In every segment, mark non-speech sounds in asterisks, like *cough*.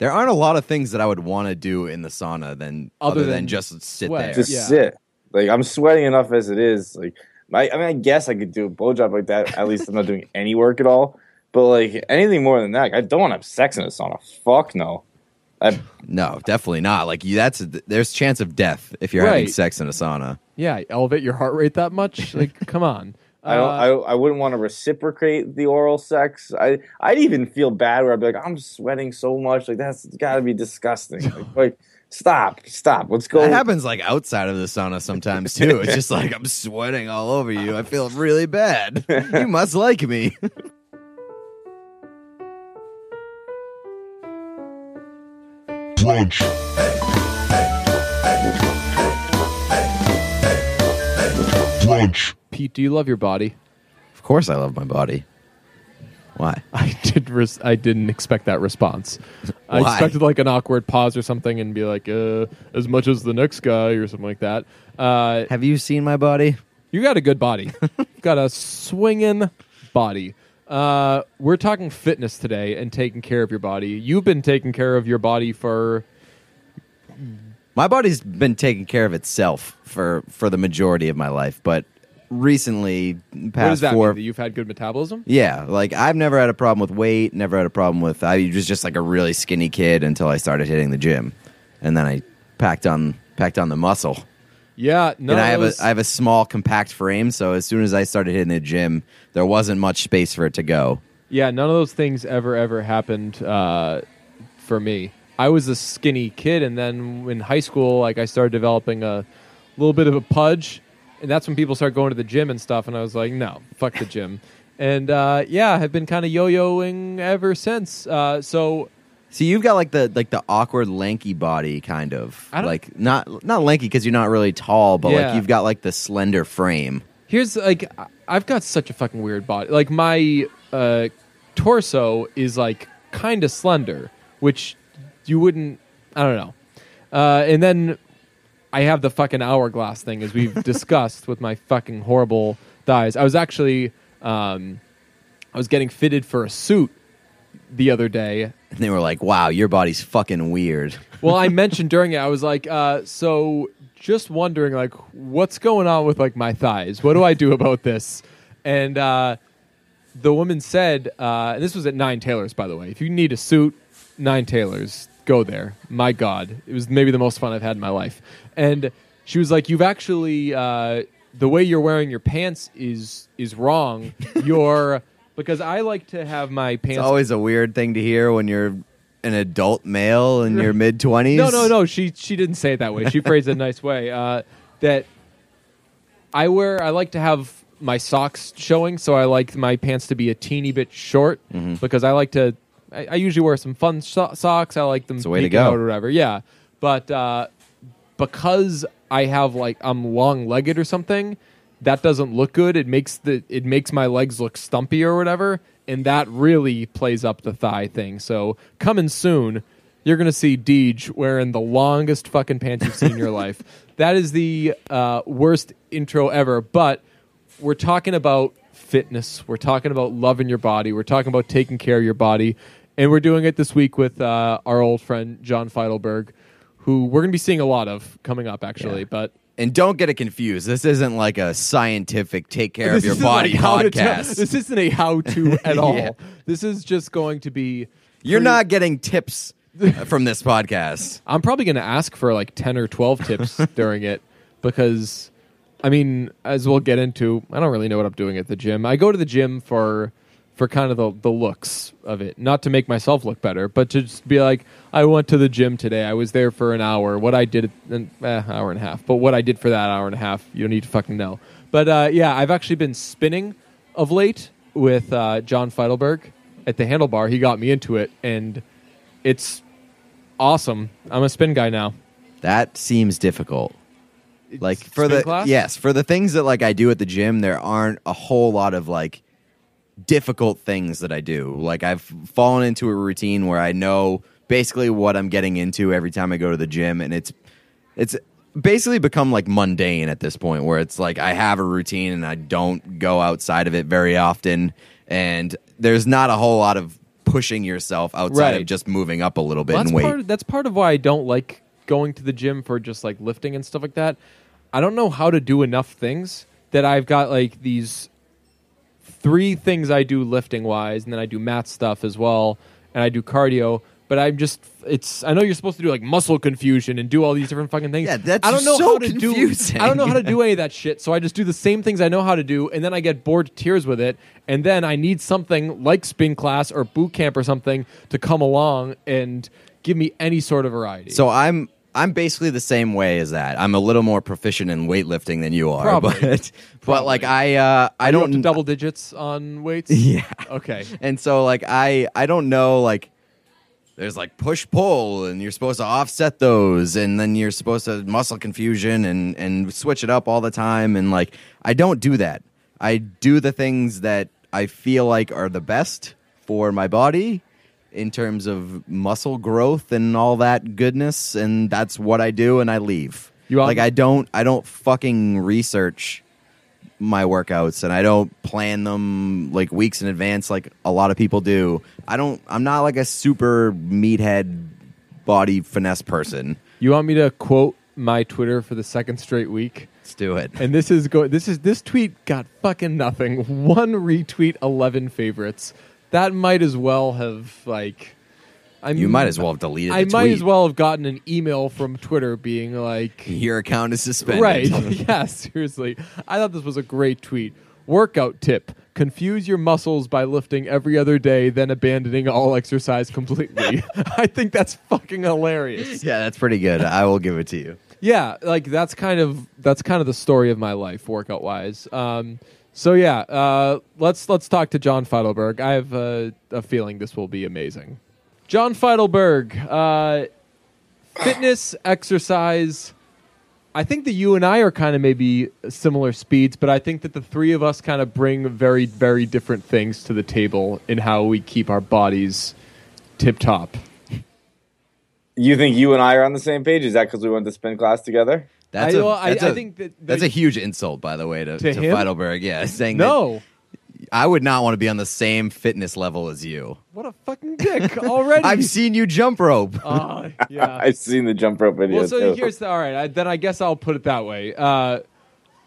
There aren't a lot of things that I would want to do in the sauna than Other other, than, than just sit sweat. there. Just Yeah. sit. Like I'm sweating enough as it is. Like I, I mean, I guess I could do a blowjob like that. At least I'm not doing any work at all. But like anything more than that, I don't want to have sex in a sauna. Fuck no. I, no, definitely not. Like you, that's there's chance of death if you're having sex in a sauna. Yeah, elevate your heart rate that much? Like, come on. I don't. Uh, I, I wouldn't want to reciprocate the oral sex. I I'd even feel bad where I'd be like, I'm sweating so much. Like that's got to be disgusting. *laughs* Like, like, stop, stop. Let's go. That happens like outside of the sauna sometimes too. It's just like I'm sweating all over you. I feel really bad. You *laughs* must like me. Brunch. Brunch. Pete, do you love your body? Of course, I love my body. Why? I did. Res- I didn't expect that response. I Why? expected like an awkward pause or something, and be like, uh, "As much as the next guy" or something like that. Uh, Have you seen my body? you got a good body. *laughs* Got a swinging body. Uh, we're talking fitness today and taking care of your body. You've been taking care of your body for My body's been taking care of itself for for the majority of my life, but recently, past what does that four, mean? That you've had good metabolism? yeah, like I've never had a problem with weight. Never had a problem with. I was just like a really skinny kid until I started hitting the gym, and then I packed on packed on the muscle. Yeah, no. and I have was- a I have a small compact frame, so as soon as I started hitting the gym, there wasn't much space for it to go. Yeah, none of those things ever ever happened uh, for me. I was a skinny kid, and then in high school, like I started developing a little bit of a pudge, and that's when people start going to the gym and stuff. And I was like, no, fuck the gym. *laughs* And uh, yeah, I've been kind of yo-yoing ever since. Uh, so See, you've got like the like the awkward lanky body kind of I don't- like not not lanky because you're not really tall, but Yeah. like you've got like the slender frame. here's like I- I've got such a fucking weird body. Like my uh, torso is like kind of slender, which you wouldn't. I don't know. Uh, and then I have the fucking hourglass thing, as we've *laughs* discussed with my fucking horrible thighs. I was actually um, I was getting fitted for a suit the other day, And they were like, "Wow, your body's fucking weird." well, I *laughs* mentioned during it, I was like, uh, so just wondering, like, what's going on with like my thighs? What do I do about this? And uh, the woman said, uh, and this was at Nine Tailors, by the way. If you need a suit, Nine Tailors, go there. My God, it was maybe the most fun I've had in my life. And she was like, you've actually uh, the way you're wearing your pants is is wrong. *laughs* You're because I like to have my pants. It's always a weird thing to hear when you're an adult male in your mid twenties. No, no, no. She she didn't say it that way. She *laughs* phrased it a nice way. Uh, that I wear. I like to have my socks showing, so I like my pants to be a teeny bit short Mm-hmm. because I like to. I, I usually wear some fun so- socks. I like them It's the way to peeking go. out or whatever. Yeah, but uh, because I have like I'm long legged or something, that doesn't look good. It makes the it makes my legs look stumpy or whatever, and that really plays up the thigh thing. So coming soon, you're gonna see Deej wearing the longest fucking pants you've seen in your *laughs* life. That is the uh, worst intro ever. But we're talking about fitness. We're talking about loving your body. We're talking about taking care of your body, and we're doing it this week with uh, our old friend John Feidelberg, who we're gonna be seeing a lot of coming up actually. Yeah. But And don't get it confused. This isn't like a scientific take care of your body like how to podcast. this isn't a how-to *laughs* at all. Yeah. This is just going to be. You're pretty- not getting tips uh, from this podcast. *laughs* I'm probably going to ask for like ten or twelve tips *laughs* during it because, I mean, as we'll get into, I don't really know what I'm doing at the gym. I go to the gym for for kind of the, the looks of it, not to make myself look better, but to just be like, I went to the gym today. I was there for an hour. What I did, an eh, hour and a half, but what I did for that hour and a half, you don't need to fucking know. But uh, yeah, I've actually been spinning of late with uh, John Feidelberg at the handlebar. He got me into it, and it's awesome. I'm a spin guy now. That seems difficult. Like for spin the class? yes, for the things that like I do at the gym, there aren't a whole lot of like difficult things that I do. Like I've fallen into a routine where I know basically what I'm getting into every time I go to the gym and it's it's basically become like mundane at this point where it's like I have a routine and I don't go outside of it very often and there's not a whole lot of pushing yourself outside Right. of just moving up a little bit Well, that's weight. part. That's part of why I don't like going to the gym for just like lifting and stuff like that. I don't know how to do enough things that I've got like these three things I do lifting wise, and then I do mat stuff as well, and I do cardio. But I'm just it's I know you're supposed to do like muscle confusion and do all these different fucking things. Yeah, that's I don't know so how to confusing. do I don't know how to do *laughs* any of that shit. So I just do the same things I know how to do, and then I get bored to tears with it. And then I need something like spin class or boot camp or something to come along and give me any sort of variety. So I'm I'm basically the same way as that. I'm a little more proficient in weightlifting than you are, Probably. but but like I uh, I Are you up don't to double digits on weights. *laughs* Yeah. Okay. And so like I I don't know like there's like push pull and you're supposed to offset those and then you're supposed to muscle confusion and and switch it up all the time and like I don't do that. I do the things that I feel like are the best for my body in terms of muscle growth and all that goodness and that's what I do and I leave. You on- like I don't I don't fucking research my workouts and I don't plan them like weeks in advance like a lot of people do. I don't I'm not like a super meathead body finesse person. You want me to quote my Twitter for the second straight week? Let's do it. And this is go. This is this tweet got fucking nothing. *laughs* One retweet, eleven favorites. That might as well have like. I You might as well have deleted I might as well have gotten an email from Twitter being like, Your account is suspended. right? *laughs* *laughs* yeah, seriously. I thought this was a great tweet. Workout tip: Confuse your muscles by lifting every other day, then abandoning all exercise completely. *laughs* I think that's fucking hilarious. yeah, that's pretty good. I will give it to you. yeah like that's kind of that's kind of the story of my life workout wise um so yeah uh let's let's talk to john feidelberg i have a, a feeling this will be amazing john feidelberg uh fitness exercise i think that you and i are kind of maybe similar speeds but i think that the three of us kind of bring very very different things to the table in how we keep our bodies tip top You think you and I are on the same page? Is that because we went to spin class together? That's I- a well, I- that's I a- think that- that's a huge insult, by the way, to, To to, him? Feidelberg. Yeah, *laughs* saying that no I would not want to be on the same fitness level as you. what a fucking dick already *laughs* I've seen you jump rope. Uh, *laughs* yeah. I've seen the jump rope video well, so too. here's the, all right. I, then I guess I'll put it that way. Uh,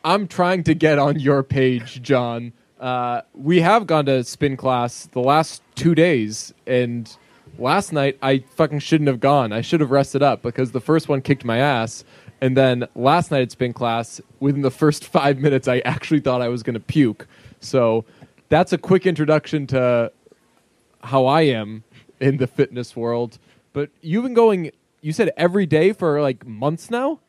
I'm trying to get on your page, John. Uh, we have gone to spin class the last two days, and last night I fucking shouldn't have gone. I should have rested up because the first one kicked my ass, and then last night at spin class, within the first *laughs* five minutes, I actually thought I was going to puke. So that's a quick introduction to how I am in the fitness world. But you've been going, you said every day for like months now?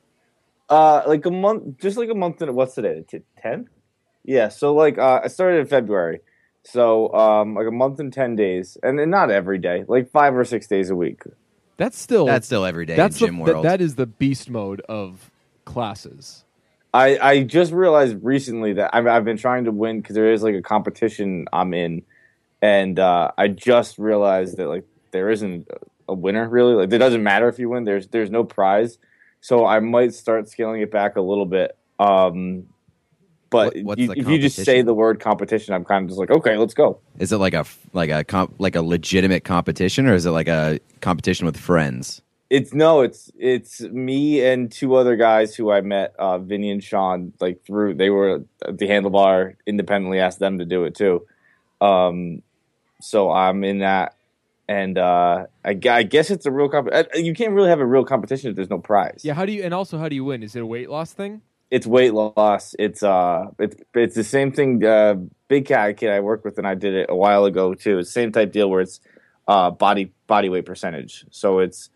Uh, like a month, just like a month and what's today? Ten? Yeah. So like, uh, I started in February, so um, like a month and ten days, and, and not every day, like five or six days a week. That's still That's still every day that's in the, gym that- world. that is the beast mode of classes. I I just realized recently that I've I've been trying to win because there is like a competition I'm in, and uh, I just realized that like there isn't a winner really. Like it doesn't matter if you win. There's there's no prize, so I might start scaling it back a little bit. Um, but What- what's you- the if you just say the word competition, I'm kind of just like okay, let's go. Is it like a like a comp, like a legitimate competition, or is it like a competition with friends? It's no, it's it's me and two other guys who I met, uh, Vinny and Sean, like through they were at the handlebar independently asked them to do it too. Um, so I'm in that, and uh, I, I guess it's a real comp. uh, You can't really have a real competition if there's no prize. Yeah, how do you and also how do you win? Is it a weight loss thing? It's weight loss. It's uh, it's it's the same thing. Uh, Big Cat kid I worked with and I did it a while ago too. It's same type deal where it's uh body body weight percentage. So it's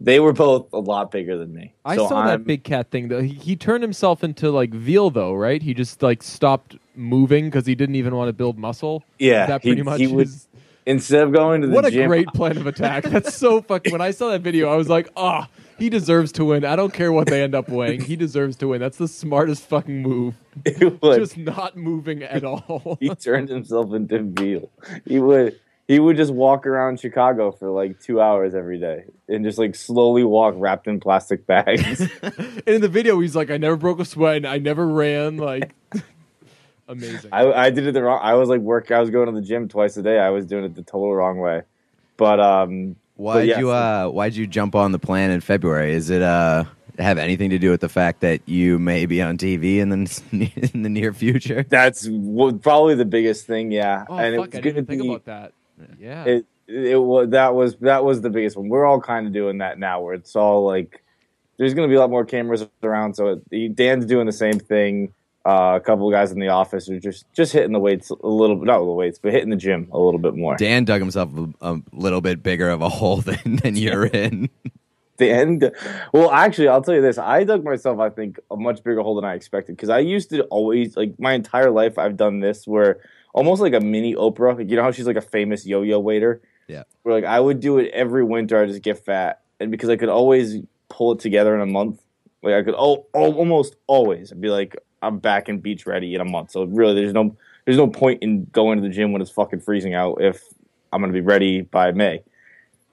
they were *laughs* both a lot bigger than me. I So saw I'm- that big cat thing though. He, he turned himself into like veal though, right? He just like stopped moving because he didn't even want to build muscle. Yeah, that he- pretty much he his- instead of going to the What a great plan of attack. That's so fucking. When I saw that video, I was like, ah, he deserves to win. I don't care what they end up weighing. He deserves to win. That's the smartest fucking move. *laughs* It would. Just not moving at all. *laughs* he turned himself into veal. He would he would just walk around Chicago for like two hours every day and just like slowly walk wrapped in plastic bags. *laughs* And in the video, he's like, I never broke a sweat. And I never ran. Like, amazing. I, I did it the wrong. I was like work. I was going to the gym twice a day. I was doing it the total wrong way. But um, Why'd yeah, you uh why'd you jump on the plan in February? Is it uh have anything to do with the fact that you may be on TV in the *laughs* in the near future? that's w- probably the biggest thing. Yeah, Oh and it fuck! was I didn't gonna think be- about that. Yeah. it it was that was that was the biggest one. We're all kind of doing that now, where it's all like there's going to be a lot more cameras around. So it, Dan's doing the same thing. Uh, a couple of guys in the office are just just hitting the weights a little bit, not the weights, but hitting the gym a little bit more. Dan dug himself a, a little bit bigger of a hole *laughs* than, than you're in. Dan, well, actually, I'll tell you this: I dug myself, I think, a much bigger hole than I expected because I used to always like my entire life. I've done this where almost like a mini Oprah. Like, you know how she's like a famous yo-yo waiter. Yeah. Where like I would do it every winter. I just get fat, and because I could always pull it together in a month, like I could oh, oh almost always I'd be like I'm back and beach ready in a month. So really, there's no there's no point in going to the gym when it's fucking freezing out if I'm gonna be ready by May.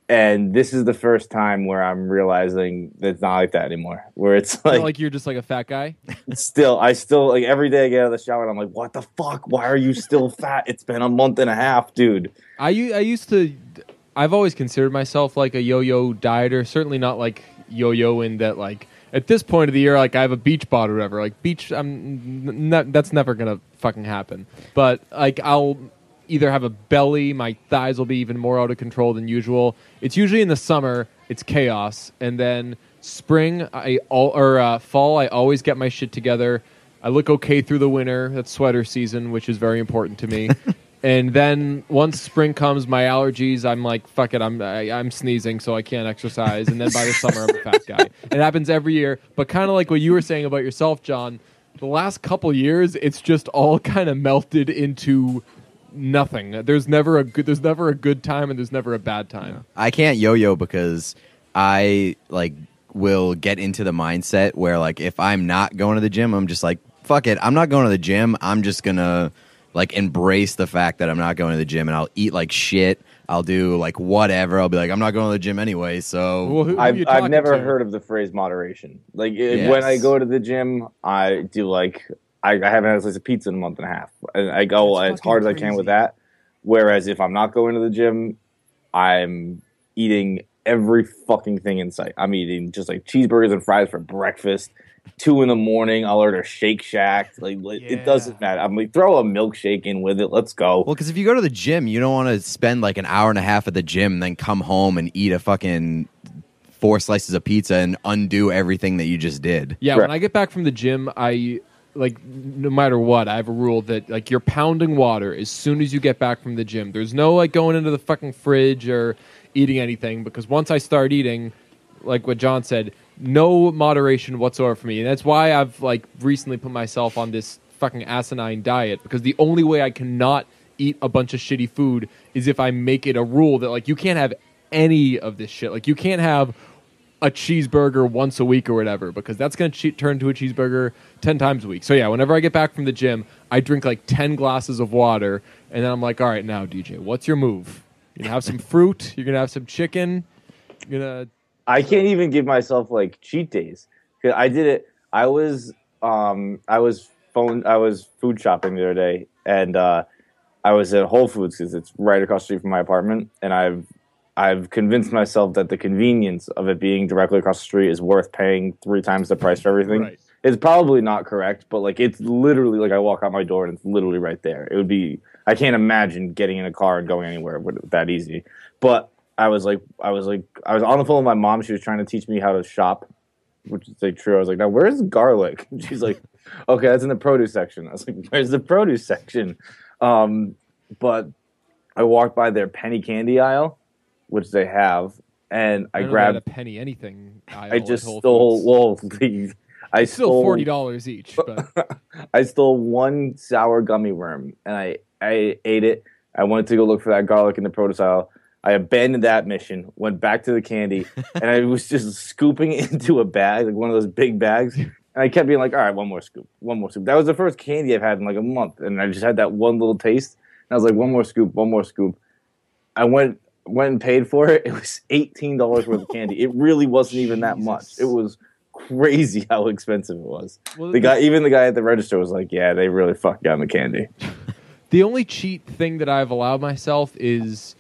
And this is the first time where I'm realizing that it's not like that anymore. Where it's like, like you're just like a fat guy. *laughs* still, I still like every day I get out of the shower and I'm like, what the fuck? Why are you still *laughs* fat? It's been a month and a half, dude. I used to. I've always considered myself like a yo-yo dieter. Certainly not like yo-yo in that like at this point of the year, like I have a beach bod or whatever. Like beach, I'm that's never gonna fucking happen. But like I'll either have a belly, my thighs will be even more out of control than usual. It's usually in the summer, it's chaos, and then spring, I all or uh, fall, I always get my shit together. I look okay through the winter. That's sweater season, which is very important to me. *laughs* and then once spring comes, my allergies, I'm like, fuck it, I'm I, I'm sneezing, so I can't exercise. And then by the summer, I'm a fat guy. It happens every year. But kind of like what you were saying about yourself, John. The last couple years, it's just all kind of melted into nothing. There's never a good. There's never a good time, and there's never a bad time. I can't yo-yo because I like will get into the mindset where like if I'm not going to the gym, I'm just like fuck it. I'm not going to the gym. I'm just gonna like embrace the fact that I'm not going to the gym, and I'll eat like shit. I'll do like whatever. I'll be like, I'm not going to the gym anyway. So Well, who, who I've, I've never to? heard of the phrase moderation. Like i- Yes. when I go to the gym, I do like I, I haven't had a slice of pizza in a month and a half, and I go That's as hard as I can with that. Whereas if I'm not going to the gym, I'm eating every fucking thing in sight. I'm eating just like cheeseburgers and fries for breakfast. Two in the morning, I'll order Shake Shack. Like Yeah. it doesn't matter. I'm like throw a milkshake in with it. Let's go. Well, because if you go to the gym, you don't want to spend like an hour and a half at the gym, and then come home and eat a fucking four slices of pizza and undo everything that you just did. Yeah, Right. when I get back from the gym, I like no matter what, I have a rule that like you're pounding water as soon as you get back from the gym. There's no like going into the fucking fridge or eating anything because once I start eating, like what John said, no moderation whatsoever for me. And that's why I've like recently put myself on this fucking asinine diet because the only way I cannot eat a bunch of shitty food is if I make it a rule that like you can't have any of this shit. Like you can't have a cheeseburger once a week or whatever because that's going to che- turn to a cheeseburger 10 times a week. So yeah, whenever I get back from the gym, I drink like 10 glasses of water and then I'm like, "All right, now DJ, what's your move? You're going to have some fruit, you're going to have some chicken, you're going to I can't even give myself like cheat days. I did it. I was um I was phone I was food shopping the other day, and uh, I was at Whole Foods because it's right across the street from my apartment, and I've I've convinced myself that the convenience of it being directly across the street is worth paying three times the price for everything. Right. It's probably not correct, but like it's literally like I walk out my door and it's literally right there. It would be I can't imagine getting in a car and going anywhere with that easy. But I was like I was like I was on the phone with my mom. She was trying to teach me how to shop, which is like true. I was like, now where's garlic? *laughs* She's like, okay, that's in the produce section. I was like, where's the produce section? Um, but I walked by their penny candy aisle, which they have, and I, I, grabbed. a penny anything. aisle I just stole. Well, *laughs* I It's stole forty dollars each, *laughs* but I stole one sour gummy worm and I, I ate it. I went to go look for that garlic in the produce aisle. I abandoned that mission, went back to the candy, *laughs* and I was just scooping into a bag, like one of those big bags. And I kept being like, all right, one more scoop, one more scoop. That was the first candy I've had in like a month. And I just had that one little taste. And I was like, one more scoop, one more scoop. I went went and paid for it. It was eighteen dollars worth of candy. It really wasn't even that much. It was crazy how expensive it was. Well, The guy, even the guy at the register, was like, "Yeah, they really fucked on the candy." *laughs* The only cheat thing that I've allowed myself is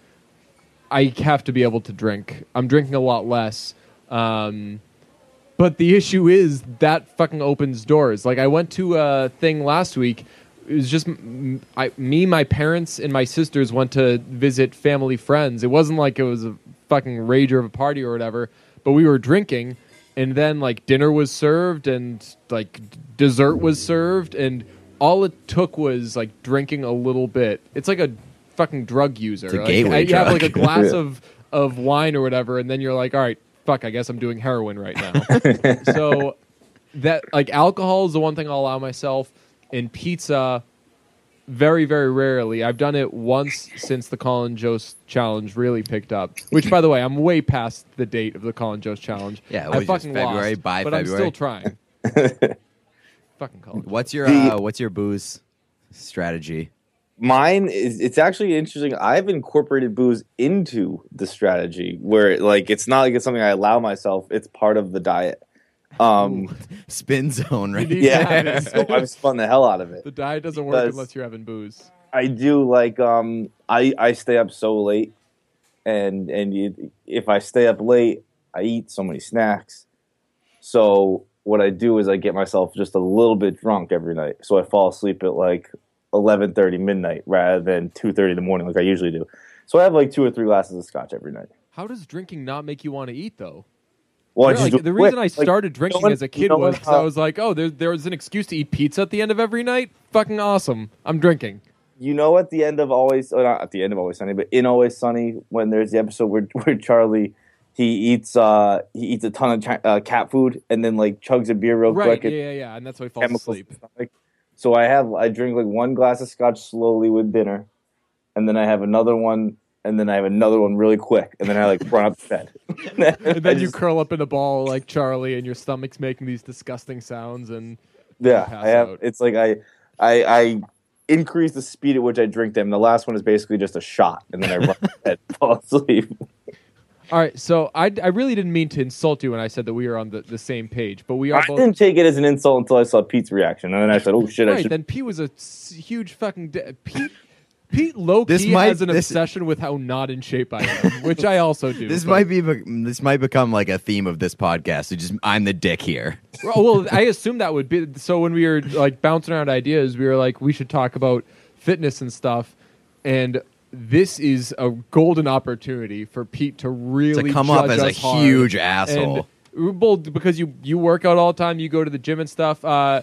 I have to be able to drink. I'm drinking a lot less. Um, but the issue is that fucking opens doors. Like I went to a thing last week. It was just I, me, my parents, and my sisters went to visit family friends. It wasn't like it was a fucking rager of a party or whatever. But we were drinking, and then like dinner was served, and like dessert was served, and all it took was like drinking a little bit. It's like a fucking drug user. It's a Like, gateway you have like a *laughs* glass Yeah. of of wine or whatever, and then you're like, all right, fuck, I guess I'm doing heroin right now. *laughs* so that like alcohol is the one thing I'll allow myself. In pizza, very very rarely. I've done it once since the Colin Jost challenge really picked up. Which, by the way, I'm way past the date of the Colin Jost challenge. Yeah, it I was just fucking February, lost, by but I'm still trying. *laughs* fucking Colin. What's your uh, what's your booze strategy? Mine is it's actually interesting. I've incorporated booze into the strategy where like it's not like it's something I allow myself. It's part of the diet. Um, Spin zone, right? You need to *laughs* have yeah, so I've spun the hell out of it. The diet doesn't work unless you're having booze. I do like um I I stay up so late and and you, if I stay up late I eat so many snacks. So what I do is I get myself just a little bit drunk every night. So I fall asleep at like 11:30 midnight rather than 2:30 in the morning like I usually do. So I have like two or three glasses of scotch every night. How does drinking not make you want to eat though? Well, like, the quick. reason I Like, started drinking one- as a kid know was what, 'cause I was like, oh, there, there was an excuse to eat pizza at the end of every night. Fucking awesome. I'm drinking. you know at the end of always or not at the end of always sunny but in always sunny when there's the episode where, where charlie he eats uh he eats a ton of chi- uh, cat food and then like chugs a beer real right. quick Yeah, yeah, yeah. And that's why he falls asleep. In the stomach. so i have i drink like one glass of scotch slowly with dinner and then i have another one and then i have another one really quick and then i like run up to bed *laughs* And then you just- curl up in a ball like Charlie, and your stomach's making these disgusting sounds. And Yeah, I have. out. It's like I, I, I increase the speed at which I drink them. The last one is basically just a shot, and then I run to bed, and *laughs* fall asleep. All right, so I, I really didn't mean to insult you when I said that we were on the, the same page, but we are I both. didn't take it as an insult until I saw Pete's reaction, and then I said, "Oh shit, I should." then Pete was a huge fucking de- Pete. Pete low This key might- has an this- obsession with how not in shape I am, which I also do. This but- might be this might become like a theme of this podcast. It just I'm the dick here. well, well, I assume that would be so. When we were like bouncing around ideas, we were like, we should talk about fitness and stuff. And this is a golden opportunity for Pete to really To come judge as a hard. huge asshole. And, well, because you you work out all the time, you go to the gym and stuff. Uh,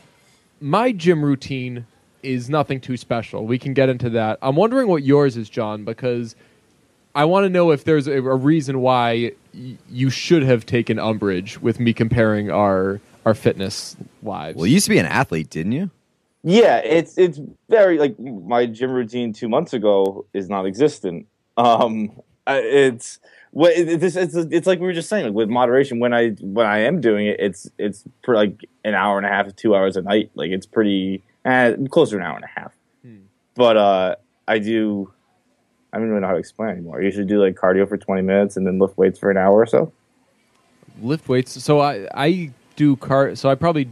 my gym routine is nothing too special. We can get into that. I'm wondering what yours is, John, because I want to know if there's a, a reason why y- you should have taken umbrage with me comparing our our fitness lives. Well, you used to be an athlete, didn't you? Yeah, it's it's very like my gym routine two months ago is non-existent. Um, it's what it, it's, it's like we were just saying, like with moderation. When I when I am doing it, it's it's for like an hour and a half two hours a night. Like it's pretty eh, close to an hour and a half. Hmm. But uh, I do. I don't even know how to explain anymore. I usually do like cardio for twenty minutes and then lift weights for an hour or so. lift weights. So I I do car. So I probably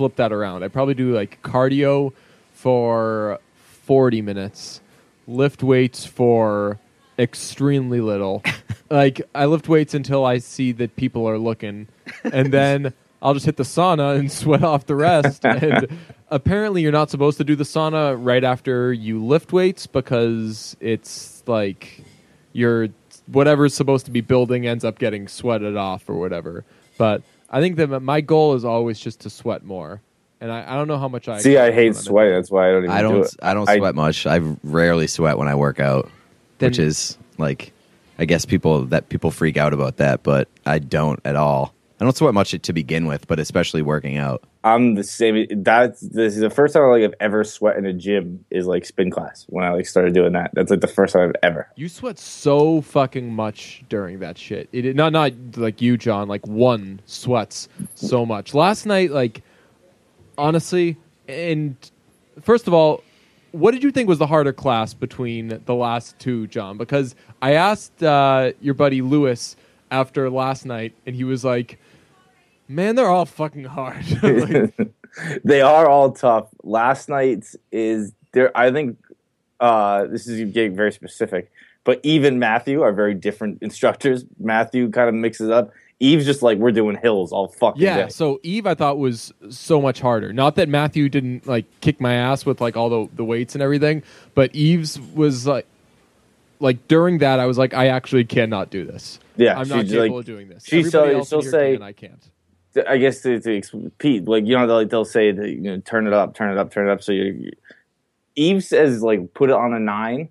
flip that around. I probably do like cardio for forty minutes, lift weights for extremely little. *laughs* like I lift weights until I see that people are looking, and then *laughs* I'll just hit the sauna and *laughs* sweat off the rest. and apparently, you're not supposed to do the sauna right after you lift weights because it's like your whatever's supposed to be building ends up getting sweated off or whatever. But I think that my goal is always just to sweat more, and I, I don't know how much I See, I hate sweat. I'm in- sweating. That's why I don't even I do don't. it. I don't I- sweat much. I rarely sweat when I work out, which is like, I guess people that people freak out about that, but I don't at all. I don't sweat much to begin with, but especially working out. I'm the same. That's this is the first time like I've ever sweat in a gym is like spin class when I like started doing that. That's like the first time I've ever. You sweat so fucking much during that shit. It not not like you, John. Like one sweats so much. Last night, like honestly, and first of all, what did you think was the harder class between the last two, John? Because I asked uh, your buddy Lewis after last night, and he was like, "Man, they're all fucking hard." *laughs* Like, *laughs* they are all tough. Last night's is there. I think uh, this is getting very specific. But Eve and Matthew are very different instructors. Matthew kind of mixes up. Eve's just like we're doing hills all fucking Yeah, day. so Eve I thought was so much harder. Not that Matthew didn't like kick my ass with like all the, the weights and everything, but Eve's was like like during that I was like I actually cannot do this. Yeah, I'm not capable like- of doing this. she's Everybody so- else she'll say- can, I can't. I guess to, to Pete, like you know, they'll, they'll say that you know, turn it up, turn it up, turn it up. So you, you- Eve says like put it on a nine,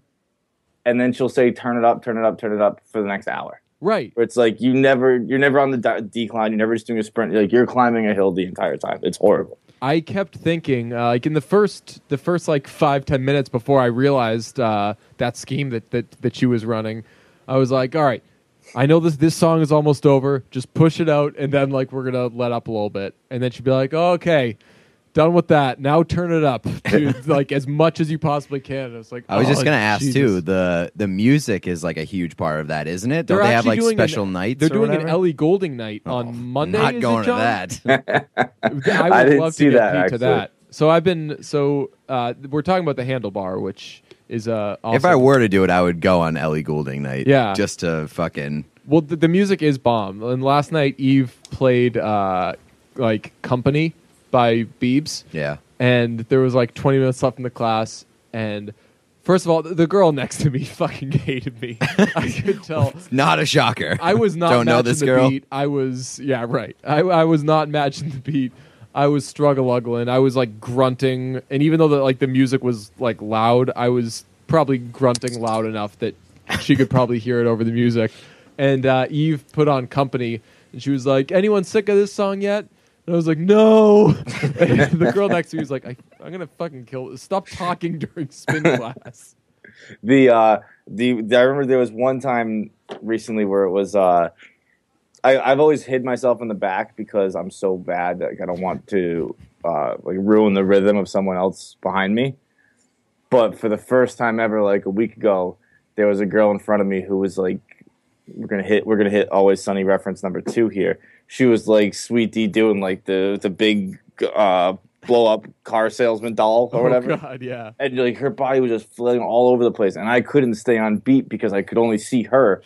and then she'll say turn it up, turn it up, turn it up for the next hour. Right. Where it's like you never, you're never on the de- decline. You're never just doing a sprint. You're like you're climbing a hill the entire time. It's horrible. I kept thinking, uh, like in the first, the first like five ten minutes before I realized uh, that scheme that, that that she was running, I was like, all right, I know this this song is almost over. Just push it out, and then like we're gonna let up a little bit, and then she'd be like, oh, okay, done with that. Now turn it up *laughs* to *laughs* like as much as you possibly can. And it's like I was oh, just gonna ask Jesus. too. The the music is like a huge part of that, isn't it? Don't They're they have like special an, nights? They're or doing an? Ellie Goulding night Oh, on Monday. Not is going it, to that. *laughs* I would I love see to get that, Pete to that. So I've been so uh, we're talking about the handlebar, which is uh, if I were to do it, I would go on Ellie Goulding night. Yeah. just to fucking. well, the, the music is bomb. And last night Eve played uh, like Company by Beebs, Yeah, and there was like 20 minutes left in the class, and. First of all, the girl next to me *laughs* fucking hated me. I could tell. *laughs* not a shocker. I was not Don't know this the girl. beat. I was yeah, right. I, I was not matching the beat. I was struggle uggling. I was like grunting, and even though the like the music was like loud, I was probably grunting loud enough that she could probably hear it over the music. And uh, Eve put on company, and she was like, "Anyone sick of this song yet?" And I was like, "No." *laughs* The girl next to me was like, I, "I'm gonna fucking kill. Stop talking during spin *laughs* class." the uh the I remember there was one time recently where it was uh I, I've always hid myself in the back because I'm so bad like I don't want to uh like ruin the rhythm of someone else behind me. But for the first time ever, like a week ago, there was a girl in front of me who was like we're gonna hit we're gonna hit always sunny reference number two here. She was like sweet Dee doing like the the big uh blow up car salesman doll or whatever Oh God, yeah. and like her body was just flailing all over the place, and I couldn't stay on beat because I could only see her.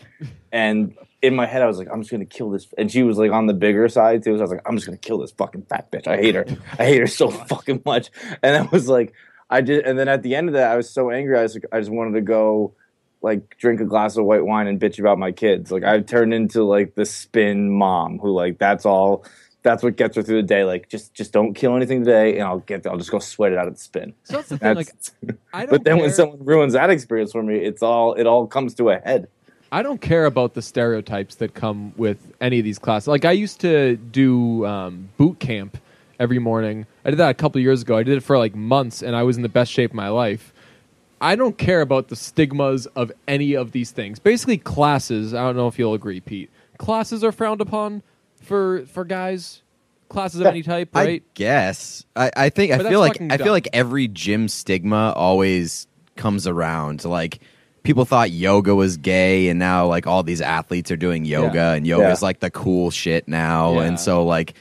And in my head, I was like, "I'm just gonna kill this," and she was like on the bigger side too. So I was like, "I'm just gonna kill this fucking fat bitch. I hate her. I hate her so *laughs* fucking much." And I was like, I did, and then at the end of that, I was so angry. I was like, I just wanted to go. Like drink a glass of white wine and bitch about my kids. Like I turned into like the spin mom who like that's all that's what gets her through the day. Like just just don't kill anything today, and I'll get I'll just go sweat it out at the spin. So that's the thing. Like, *laughs* I don't. but then when someone ruins that experience for me, it's all it all comes to a head. I don't care about the stereotypes that come with any of these classes. Like I used to do um, boot camp every morning. I did that a couple years ago. I did it for like months, and I was in the best shape of my life. I don't care about the stigmas of any of these things. Basically, classes. I don't know if you'll agree, Pete. Classes are frowned upon for for guys. Classes of any type, I right? guess. I, I think. I feel like. I feel like every gym stigma always comes around. Like people thought yoga was gay, and now like all these athletes are doing yoga, Yeah. and yoga is Yeah. like the cool shit now. Yeah. And so like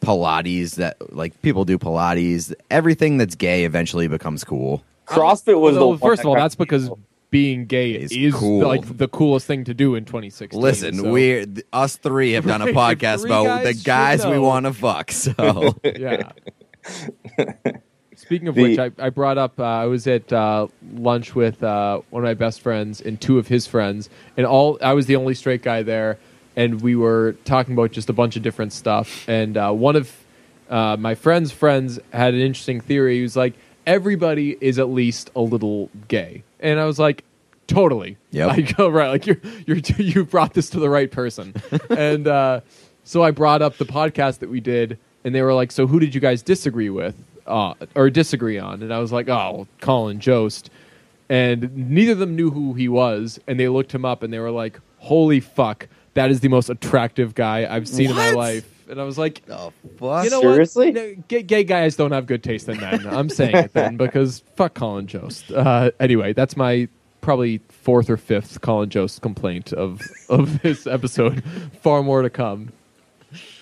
Pilates, that like people do Pilates. Everything that's gay eventually becomes cool. CrossFit was Although, the one first of all, that's because being gay Is is, cool. like the coolest thing to do in 2016. Listen, so- we're us three have done a *laughs* podcast three about guys the guys we want to fuck. So *laughs* yeah. *laughs* Speaking of The- which, I, I brought up. Uh, I was at uh, lunch with uh, one of my best friends and two of his friends, and all I was the only straight guy there, and we were talking about just a bunch of different stuff. And uh, one of uh, my friend's friends had an interesting theory. He was like, "Everybody is at least a little gay," and I was like, "Totally." Yep. Like, *laughs* oh, right. Like you're you're *laughs* you brought this to the right person, *laughs* and uh, so I brought up the podcast that we did, and they were like, "So who did you guys disagree with, uh, or disagree on?" And I was like, "Oh, Colin Jost," and neither of them knew who he was, and they looked him up, and they were like, "Holy fuck, that is the most attractive guy I've seen in my What? life." And I was like, oh, fuck. you know Seriously? what? No, gay, gay guys don't have good taste in men. I'm saying it then *laughs* because fuck Colin Jost. Uh, anyway, that's my probably fourth or fifth Colin Jost complaint of of *laughs* this episode. Far more to come.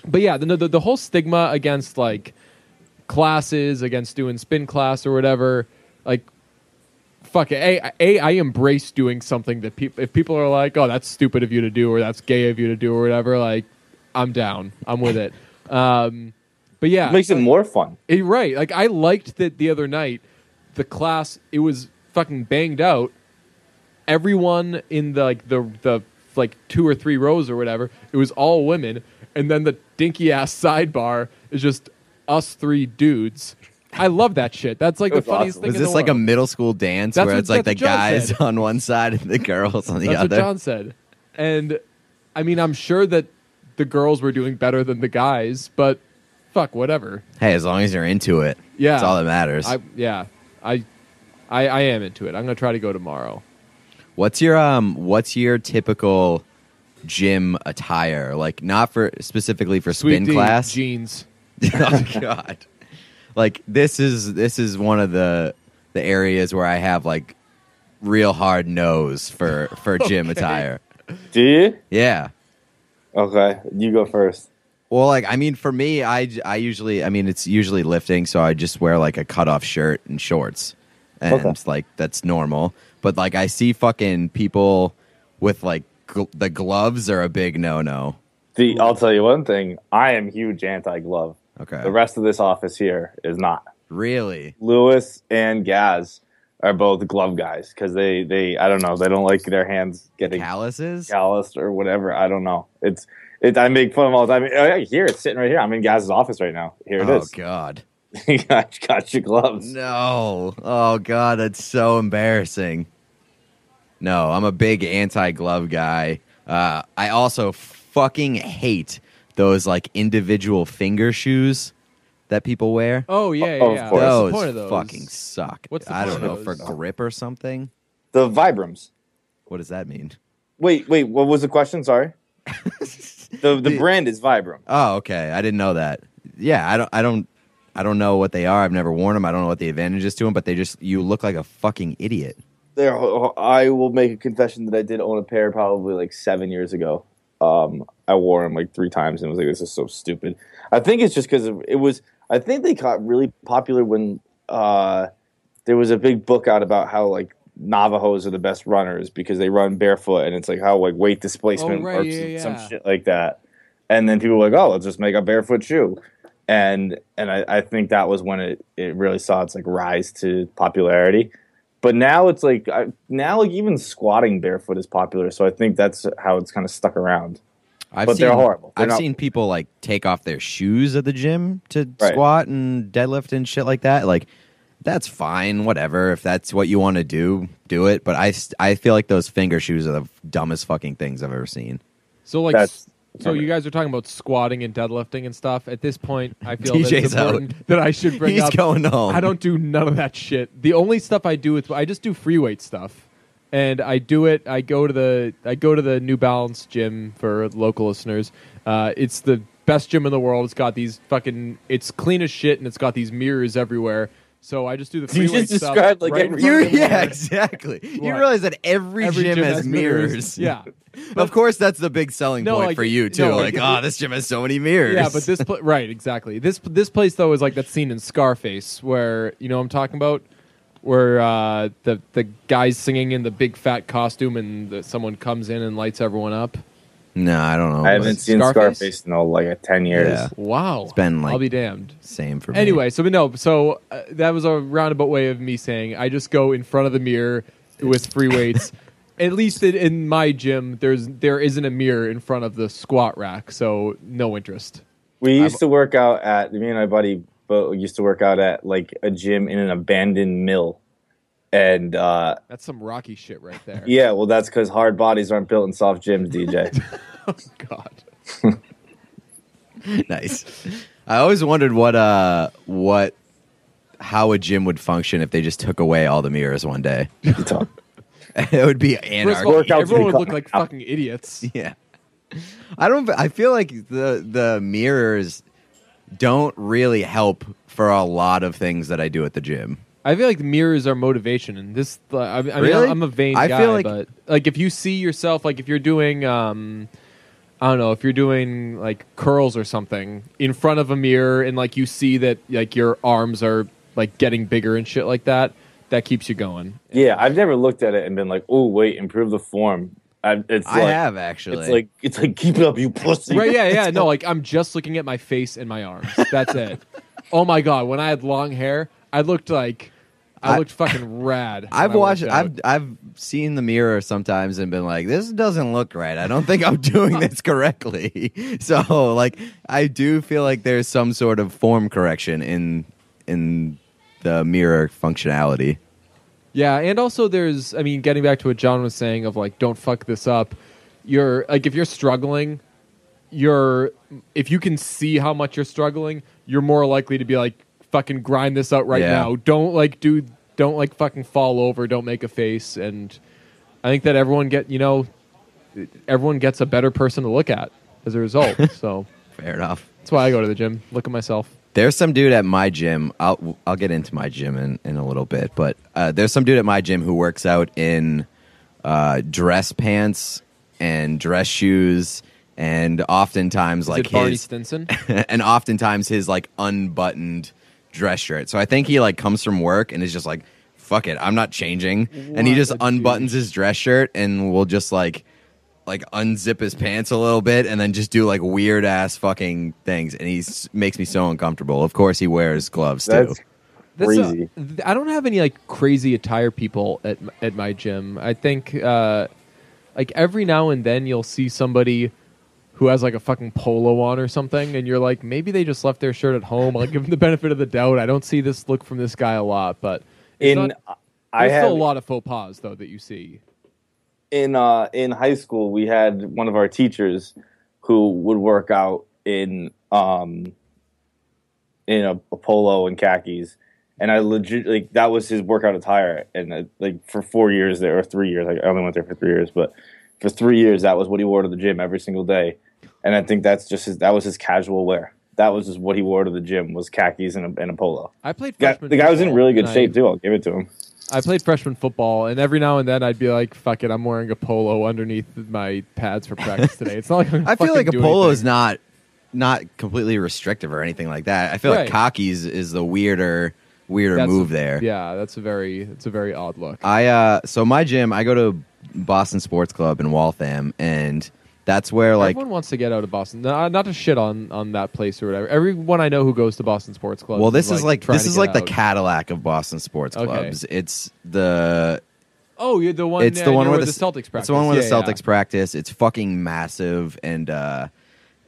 But yeah, the, the the whole stigma against like classes, against doing spin class or whatever, like fuck it. A, a I embrace doing something that people if people are like, oh, that's stupid of you to do, or that's gay of you to do, or whatever. Like, I'm down. I'm with it. *laughs* Um, but yeah, It makes it more fun. Eh, right. Like I liked that the other night, the class it was fucking banged out. Everyone in the like the the like two or three rows or whatever, it was all women, and then the dinky ass sidebar is just us three dudes. I love that shit. That's like It the funniest awesome. thing. Was in this the like a middle school dance That's where what- it's like the guys said. on one side and the girls on the That's other? what John said. And I mean, I'm sure that the girls were doing better than the guys, but fuck, whatever. Hey, as long as you're into it, Yeah. that's all that matters. I yeah, I I, I am into it. I'm gonna try to go tomorrow. What's your um? What's your typical gym attire? Like not for specifically for Sweet spin D, class. jeans. *laughs* oh God! Like this is this is one of the the areas where I have like real hard nose for for *laughs* gym Okay. attire. Do you? Yeah. Okay, you go first. Well, like I mean, for me, I I usually I mean it's usually lifting, so I just wear like a cutoff shirt and shorts, and Okay. like that's normal. But like I see fucking people with like gl- the gloves are a big no no. The I'll tell you one thing. I am huge anti-glove. Okay, The rest of this office here is not. really? Lewis and Gaz are both glove guys because they they I don't know they don't like their hands getting Calluses? calloused or whatever. I don't know. It's it. I make fun of all the time. Oh, yeah, here it's sitting right here. I'm in Gaz's office right now. Here it oh is. God! *laughs* you got, got your gloves. No! Oh God! That's so embarrassing. No, I'm a big anti-glove guy. Uh, I also fucking hate those like individual finger shoes that people wear. Oh yeah, yeah. Of yeah. course. What's those, the point of those? fucking suck. What's the I don't point know of for those? grip or something. The Vibrams. What does that mean? Wait, wait. What was the question? Sorry. *laughs* the the The- brand is Vibram. Oh, okay. I didn't know that. Yeah, I don't. I don't. I don't know what they are. I've never worn them. I don't know what the advantage is to them. But they just you look like a fucking idiot. There, I will make a confession that I did own a pair probably like seven years ago. Um, I wore them like three times and was like, "This is so stupid." I think it's just because it was. I think they got really popular when uh, there was a big book out about how like Navajos are the best runners because they run barefoot and it's like how like weight displacement Oh, right, works yeah, and some shit like that. And then people were like, "Oh, let's just make a barefoot shoe." And and I, I think that was when it, it really saw its like rise to popularity. But now it's like I, now like even squatting barefoot is popular, so I think that's how it's kind of stuck around. I've But seen, they're horrible. They're I've not- seen people like take off their shoes at the gym to Right. squat and deadlift and shit like that. Like that's fine, whatever. If that's what you want to do, do it. But i i feel like those finger shoes are the dumbest fucking things I've ever seen. So like, That's- so you guys are talking about squatting and deadlifting and stuff. At this point, I feel that it's important that I should bring He's up. going home. I don't do none of that shit. The only stuff I do is I just do free weight stuff, and I do it. I go to the I go to the New Balance gym for local listeners. Uh, it's the best gym in the world. It's got these fucking. It's clean as shit, and it's got these mirrors everywhere. So I just do the free *laughs* You weight just stuff. described, like, right every- You, yeah, exactly. You realize that every, Every gym, has, mirrors. *laughs* Yeah. *laughs* of course, that's the big selling No, point like, for you too. no, like, like- oh, this gym has so many mirrors. Yeah, but this pla- right exactly. This this place though is like that scene in Scarface where you know what I'm talking about, where uh, the the guy's singing in the big fat costume and the, someone comes in and lights everyone up. No, I don't know. I haven't seen Scarface? Scarface, in all, like a ten years. Yeah. Wow, It's been, like- I'll be damned. Same for me. Anyway, so but no, so uh, that was a roundabout way of me saying I just go in front of the mirror with free *laughs* weights. At least in, in my gym, there's there isn't a mirror in front of the squat rack, so no interest. We used to work out at me and my buddy Bo used to work out at like a gym in an abandoned mill, and uh, That's some rocky shit right there. yeah, well, that's because hard bodies aren't built in soft gyms, DJ. *laughs* Oh God. *laughs* nice. I always wondered what uh what how a gym would function if they just took away all the mirrors one day. *laughs* It would be First anarchy. of all, everyone would look like fucking idiots. Yeah. I don't I feel like the the mirrors don't really help for a lot of things that I do at the gym. I feel like mirrors are motivation, and this. uh, I, I mean, Really? I'm a vain I guy, feel like- but like if you see yourself, like if you're doing, um, I don't know, if you're doing like curls or something in front of a mirror, and like you see that like your arms are like getting bigger and shit like that, that keeps you going. Yeah, I've never looked at it and been like, "Oh, wait, improve the form." I, it's I like, have actually. It's like it's like keep it up, you pussy. Right? Yeah, yeah. *laughs* No, like I'm just looking at my face and my arms. That's it. *laughs* oh my god, when I had long hair, I looked like I, I- looked fucking rad. *laughs* I've watched. I've I've seen the mirror sometimes and been like, "This doesn't look right. I don't think I'm *laughs* doing this correctly." *laughs* So, like, I do feel like there's some sort of form correction in in the mirror functionality. Yeah, and also there's I mean, getting back to what John was saying of like don't fuck this up. You're like if you're struggling, you're if you can see how much you're struggling, you're more likely to be like fucking grind this out right Yeah. now. Don't like do don't like fucking fall over, don't make a face and I think that everyone get, you know, everyone gets a better person to look at as a result. *laughs* so Fair enough. that's why I go to the gym, look at myself. There's some dude at my gym. I'll I'll get into my gym in, in a little bit, but uh, there's some dude at my gym who works out in uh, dress pants and dress shoes, and oftentimes Is like it Barney Stinson? *laughs* and oftentimes his like unbuttoned dress shirt. So I think he like comes from work and is just like, "Fuck it, I'm not changing," and he just unbuttons douche. his dress shirt and will just like like unzip his pants a little bit and then just do like weird ass fucking things and he makes me so uncomfortable. Of course he wears gloves too. That's That's crazy. th- I don't have any like crazy attire people at at my gym. I think uh, like every now and then you'll see somebody who has like a fucking polo on or something, and you're like, maybe they just left their shirt at home. I'll give them the benefit of the doubt. I don't see this look from this guy a lot, but in not, I there's have still a lot of faux pas though that you see. in uh in high school we had one of our teachers who would work out in um in a, a polo and khakis and i legit like that was his workout attire and uh, like for four years there or three years like, i only went there for three years but for three years that was what he wore to the gym every single day and i think that's just his that was his casual wear that was just what he wore to the gym was khakis and a, and a polo I played Guy- the guy was in really good and I- shape too i'll give it to him I played freshman football, and every now and then I'd be like, "Fuck it, I'm wearing a polo underneath my pads for practice today." It's not like I'm I feel like a polo anything. is not not completely restrictive or anything like that. I feel Right. like khakis is the weirder weirder That's- move there. Yeah, that's a very it's a very odd look. I uh so my gym, I go to Boston Sports Club in Waltham and that's where like Everyone wants to get out of Boston. No, not to shit on on that place or whatever. Everyone I know who goes to Boston Sports Club. well this is like trying this is get like the. Cadillac of Boston sports Okay. clubs. It's the Oh, you're the one. it's uh, the one near where the, Celtics practice. It's the one where Yeah, the yeah. Celtics practice. It's fucking massive and uh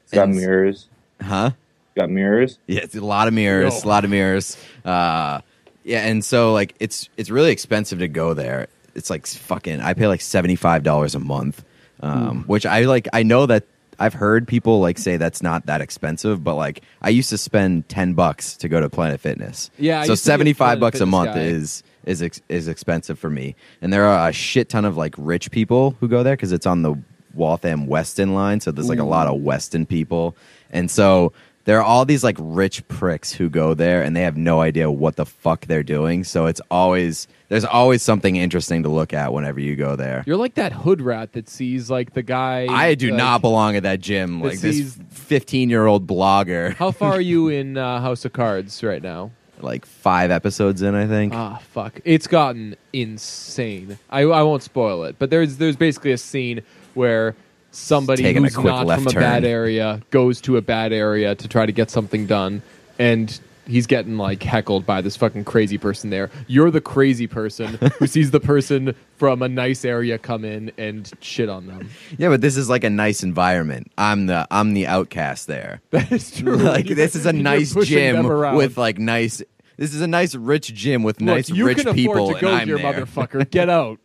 it's got and- mirrors huh? got mirrors Yeah, it's a lot of mirrors, Yo. a lot of mirrors. Uh, yeah, and so like it's it's really expensive to go there. It's like fucking. I pay like seventy five dollars a month, um, which I like. I know that I've heard people like say that's not that expensive, but like I used to spend ten bucks to go to Planet Fitness. Yeah, I so used to be a seventy five bucks a month guy. is is ex- is expensive for me. And there are a shit ton of like rich people who go there because it's on the Waltham Weston line, so there's like a lot of Weston people, and so there are all these like rich pricks who go there and they have no idea what the fuck they're doing. So it's always there's always something interesting to look at whenever you go there. You're like that hood rat that sees like the guy. I do like- not belong at that gym. that Like this 15 year old blogger, *laughs* How far are you *laughs* in uh, House of Cards right now? like five episodes in, I think. Ah, fuck! It's gotten insane. I, I won't spoil it, but there's there's basically a scene where somebody Taking a who's quick not left from a bad area goes to a bad area to try to get something done, and he's getting like heckled by this fucking crazy person there. You're the crazy person *laughs* who sees the person from a nice area come in and shit on them. Yeah, but this is like a nice environment. I'm the I'm the outcast there. *laughs* That is true. *laughs* like You're- this is a you're nice pushing gym them around. with like nice. This is a nice rich gym with Look, nice you rich can afford people, to go and I'm here, there. motherfucker. Get out.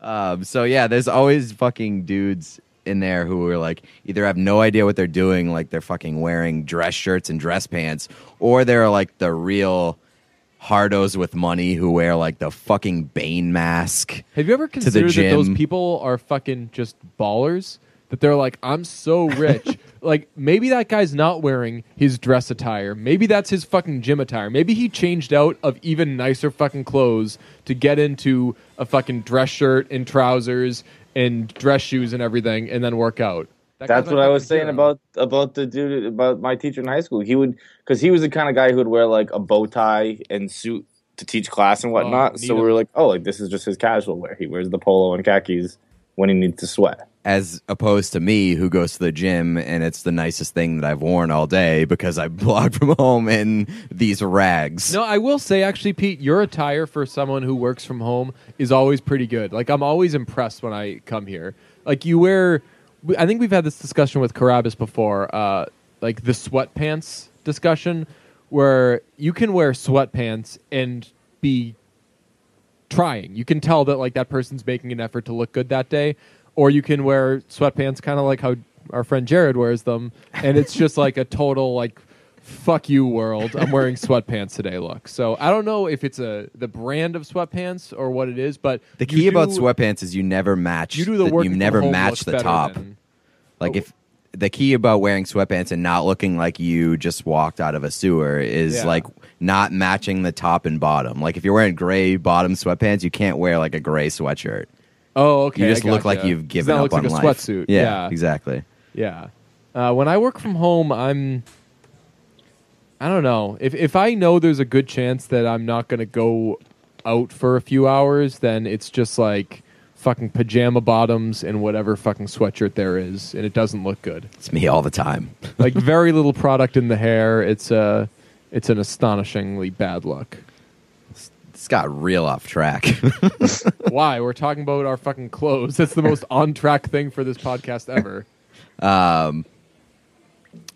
Um, so yeah, there's always fucking dudes in there who are like either have no idea what they're doing, like they're fucking wearing dress shirts and dress pants, or they're like the real hardos with money who wear like the fucking Bane mask. Have you ever considered that those gym. people are fucking just ballers? That they're like, I'm so rich. *laughs* like, maybe that guy's not wearing his dress attire. Maybe that's his fucking gym attire. Maybe he changed out of even nicer fucking clothes to get into a fucking dress shirt and trousers and dress shoes and everything and then work out. That That's what I was saying hero. about about the dude about my teacher in high school. He would because he was the kind of guy who would wear like a bow tie and suit to teach class and oh, whatnot. so we were like, oh, like this is just his casual wear. He wears the polo and khakis when he needs to sweat. As opposed to me, who goes to the gym and it's the nicest thing that I've worn all day because I *laughs* blog from home in these rags. No, I will say actually, Pete, your attire for someone who works from home is always pretty good. Like I'm always impressed when I come here. Like you wear, I think we've had this discussion with Carabas before. Uh, like the sweatpants discussion, where you can wear sweatpants and be trying. You can tell that like that person's making an effort to look good that day, or you can wear sweatpants kind of like how our friend Jared wears them, and it's just like a total like fuck you world. I'm wearing sweatpants today. Look, so I don't know if it's a the brand of sweatpants or what it is, but The you key about sweatpants is you never match. you do the work. You from never home match looks the better top. than- Like Oh. if the key about wearing sweatpants and not looking like you just walked out of a sewer is Yeah. like not matching the top and bottom. Like if you're wearing gray bottom sweatpants, you can't wear like a gray sweatshirt. Oh, okay. you just I look gotcha. like you've given up looks on like a life. sweatsuit. Yeah, yeah. exactly. Yeah. Uh, when I work from home, I'm. I don't know if if I know there's a good chance that I'm not going to go out for a few hours, then it's just like fucking pajama bottoms and whatever fucking sweatshirt there is, and it doesn't look good. It's me all the time. Like very *laughs* little product in the hair. It's a it's an astonishingly bad look. It's got real off track. *laughs* Why? We're talking about our fucking clothes. That's the most on track thing for this podcast ever. *laughs* Um,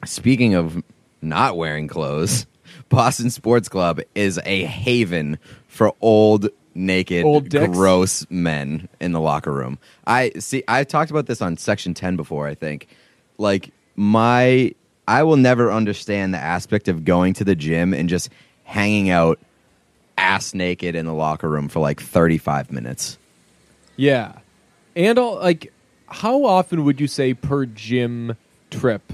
speaking of not wearing clothes, *laughs* Boston Sports Club is a haven for old, naked, Old dicks? gross men in the locker room. I see. I talked about this on section ten before. I think, like my, I will never understand the aspect of going to the gym and just hanging out ass naked in the locker room for like thirty five minutes. Yeah. And all, like how often would you say per gym trip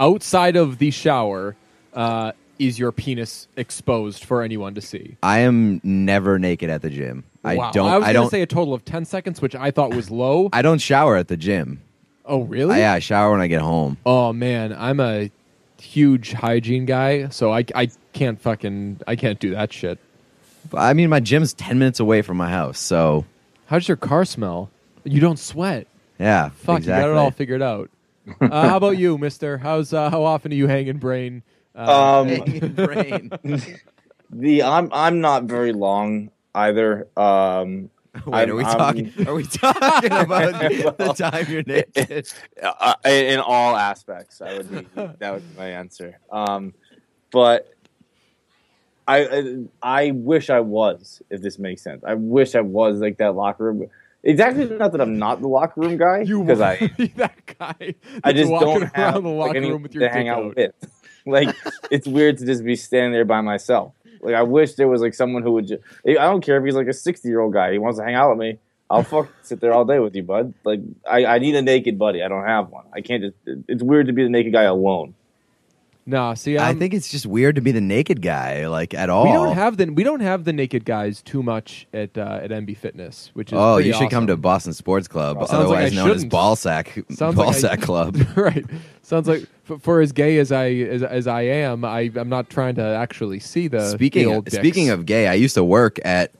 outside of the shower uh, is your penis exposed for anyone to see? I am never naked at the gym. I Wow. don't. I was I, don't. say a total of 10 seconds, which I thought was low. *laughs* I don't shower at the gym. oh, really? yeah, I shower when I get home. Oh man, I'm a huge hygiene guy, so I I can't fucking I can't do that shit. But, I mean, my gym's ten minutes away from my house, so How does your car smell? You don't sweat. yeah. Fuck, exactly. you got it all figured out. uh, how about you, Mister? How's uh, how often are you hanging brain? Uh, Um, brain. *laughs* the I'm I'm not very long either. Um, Wait, are we I'm- talking? Are we talking about *laughs* the time you're naked? uh, in all aspects, I would be that would be my answer. Um, but I, I wish I was, if this makes sense. I wish I was like that locker room. It's actually not that I'm not the locker room guy You because I *laughs* that guy. I just don't around have the locker anyone room with your to hang out out. with. *laughs* Like it's weird to just be standing there by myself. Like I wish there was like someone who would. Just, I don't care if he's like a 60 year old guy. He wants to hang out with me. I'll fuck sit there all day with you, bud. Like I, I need a naked buddy. I don't have one. I can't just. It's weird to be the naked guy alone. No, see, I I'm- think it's just weird to be the naked guy, like at all. we don't have the we don't have the naked guys too much at uh, at MB Fitness, which is Oh, pretty you should come to awesome. Boston Sports Club, Sounds like I otherwise known as shouldn't. Ballsack Sounds like I- Ballsack Club. *laughs* right. Sounds like for, for as gay as I as, as I am, I I'm not trying to actually see the speaking the old dicks. speaking of gay, I used to work at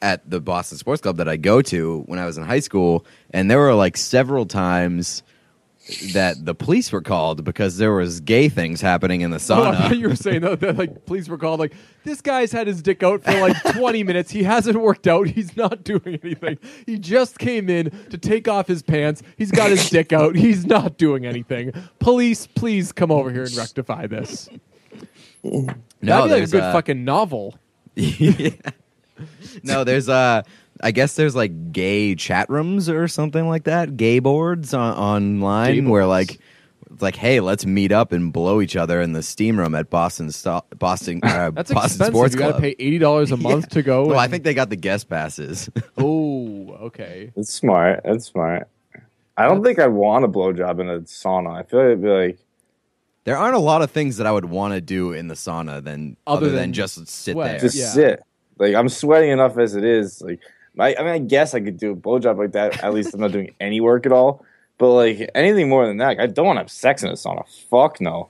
at the Boston Sports Club that I go to when I was in high school, and there were like several times that the police were called because there was gay things happening in the Oh, sauna. you were saying though, that like police were called like this guy's had his dick out for like *laughs* 20 minutes. He hasn't worked out. He's not doing anything. He just came in to take off his pants. He's got his dick out. He's not doing anything. Police, please come over here and rectify this. no, *laughs* That'd be like a good uh, fucking novel. *laughs* Yeah. No, there's uh I guess there's like gay chat rooms or something like that, gay boards on, online Gay where like it's like hey, let's meet up and blow each other in the steam room at Boston Sto- Boston *laughs* uh, That's Boston expensive. Sports you got to pay eighty dollars a *laughs* month to go. Well, I think they got the guest passes. *laughs* Oh, okay. It's smart. That's smart. I don't think I'd want a blowjob in a sauna. I feel like it'd be like there aren't a lot of things that I would want to do in the sauna than Other other, than, than just sit sweat. there. just Yeah. sit. Like I'm sweating enough as it is. Like I, I mean, I guess I could do a blowjob like that. At least I'm not doing any work at all. But like anything more than that, I don't want to have sex in a sauna. Fuck no.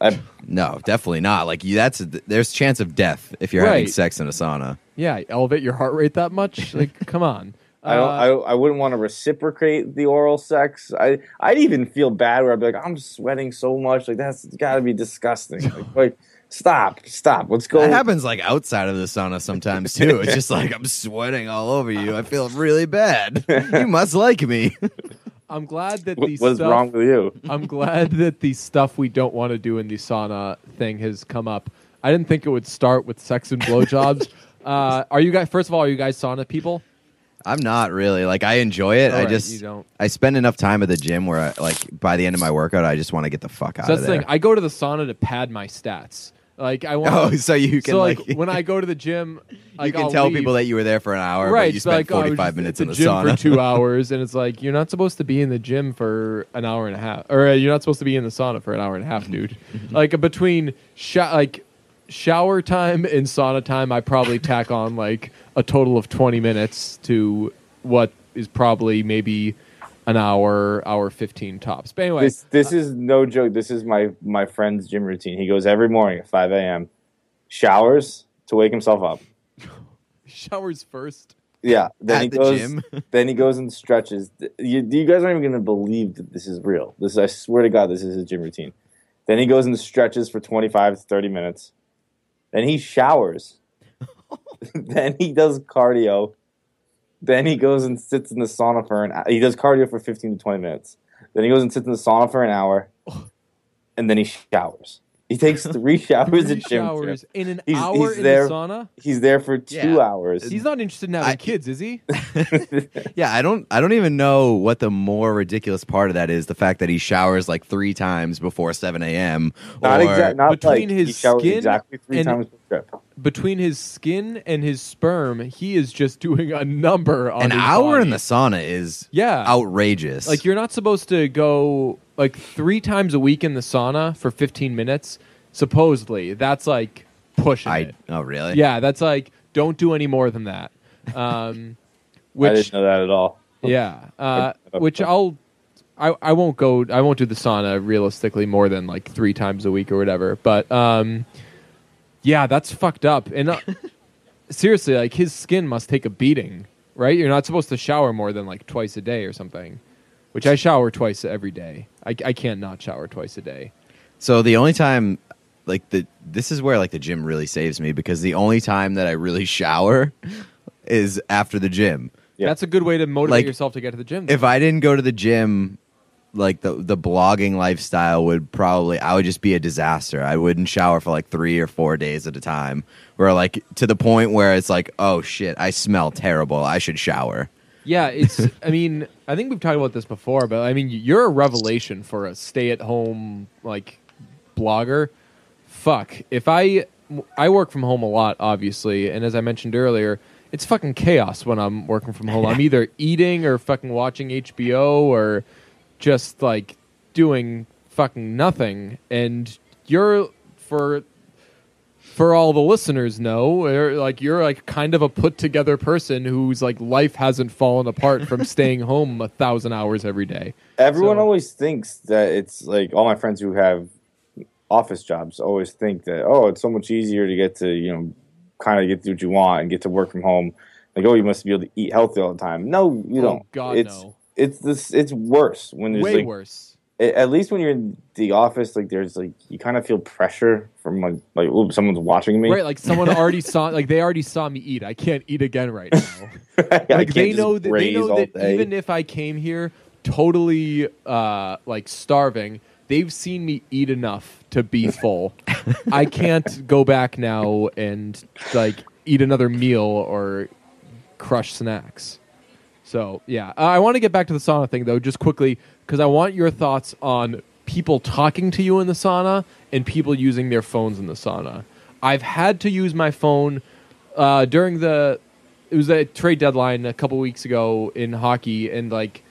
I, No, definitely not. Like you, that's there's chance of death if you're having sex in a sauna. Yeah, elevate your heart rate that much? Like, *laughs* come on. I don't. Uh, I, I wouldn't want to reciprocate the oral sex. I I'd even feel bad where I'd be like, I'm sweating so much. Like that's got to be disgusting. Like, like, stop, stop. Let's go. That happens like outside of the sauna sometimes too. It's just like I'm sweating all over you. I feel really bad. You must like me. *laughs* I'm glad that What- the what's stuff, wrong with you? I'm glad that the stuff we don't want to do in the sauna thing has come up. I didn't think it would start with sex and blowjobs. *laughs* uh, are you guys? First of all, are you guys sauna people? I'm not really like I enjoy it. All I right, just you don't. I spend enough time at the gym where I, like by the end of my workout I just want to get the fuck out So of that's the there. thing. I go to the sauna to pad my stats. Like I want. *laughs* oh, so you can so like, like, when I *laughs* go to the gym, you can I'll tell leave. people that you were there for an hour, right, but you so spent like, oh, I was 45 minutes in the gym sauna. for two *laughs* hours, and it's like you're not supposed to be in the gym for an hour and a half, or uh, you're not supposed to be in the sauna for an hour and a half, dude. like between sh- like shower time and sauna time, I probably tack on like a total of 20 minutes to what is probably maybe an hour, hour 15 tops. But anyway, This this uh, is no joke. This is my my friend's gym routine. He goes every morning at 5 a.m. Showers to wake himself up. *laughs* showers first. Yeah. Then At he the goes. gym? *laughs* Then he goes and stretches. You, you guys aren't even going to believe that this is real. This I swear to God, this is his gym routine. Then he goes and stretches for 25 to 30 minutes. Then he showers. *laughs* then he does cardio. Then he goes and sits in the sauna for an hour. He does cardio for 15 to 20 minutes. Then he goes and sits in the sauna for an hour. *laughs* And then he showers. He takes three *laughs* showers Three at gym. showers in an He's- hour he's in there. the sauna. He's there for two Yeah. hours. He's not interested in having I- kids, is he? *laughs* yeah, I don't I don't even know what the more ridiculous part of that is. The fact that he showers like three times before 7 a.m. not or exact. Not between like his he skin exactly three and- times per trip. between his skin and his sperm, he is just *laughs* doing a number on an his hour body. in the sauna is yeah. outrageous. Like you're not supposed to go like three times a week in the sauna for 15 minutes. Supposedly, that's like pushing I it. oh really? Yeah, that's like don't do any more than that. *laughs* Um, I which didn't know that at all. yeah, uh, *laughs* which I'll. I, I won't go. I won't do the sauna realistically more than like three times a week or whatever. But um, yeah, that's fucked up. And uh, *laughs* seriously, like his skin must take a beating, right? You're not supposed to shower more than like twice a day or something. Which I shower twice every day. I, I can't not shower twice a day. So the only time like the this is where like the gym really saves me because the only time that I really shower is after the gym. Yeah. That's a good way to motivate Like, yourself to get to the gym. If I didn't go to the gym like the the blogging lifestyle would probably I would just be a disaster. I wouldn't shower for like 3 or 4 days at a time. Where like to the point where it's like, "Oh shit, I smell terrible. I should shower." Yeah, it's. *laughs* I mean, I think we've talked about this before, but I mean, you're a revelation for a stay-at-home like blogger. Fuck, if I I work from home a lot, obviously, and as I mentioned earlier, it's fucking chaos when I'm working from home. I'm *laughs* either eating or fucking watching HBO or just like doing fucking nothing. And you're for for all the listeners know, like you're like kind of a put together person whose like life hasn't fallen apart from *laughs* staying home a thousand hours every day. Everyone So- always thinks that it's like all my friends who have office jobs always think that oh, it's so much easier to get to you know kind of get to what you want and get to work from home. Like oh, you must be able to eat healthy all the time. No, you Oh, don't. God, it's no. It's this. It's worse when there's Way like worse. at least when you're in the office, like there's like you kind of feel pressure from like like oh someone's watching me. Right, like someone already *laughs* saw, like they already saw me eat. I can't eat again right now. *laughs* Like they know that they know that day. even if I came here totally uh, like starving, they've seen me eat enough to be *laughs* full. I can't go back now and like eat another meal or crush snacks. So yeah, uh, I want to get back to the sauna thing though, just quickly because I want your thoughts on people talking to you in the sauna and people using their phones in the sauna. I've had to use my phone uh, during the it was a trade deadline a couple weeks ago in hockey, and like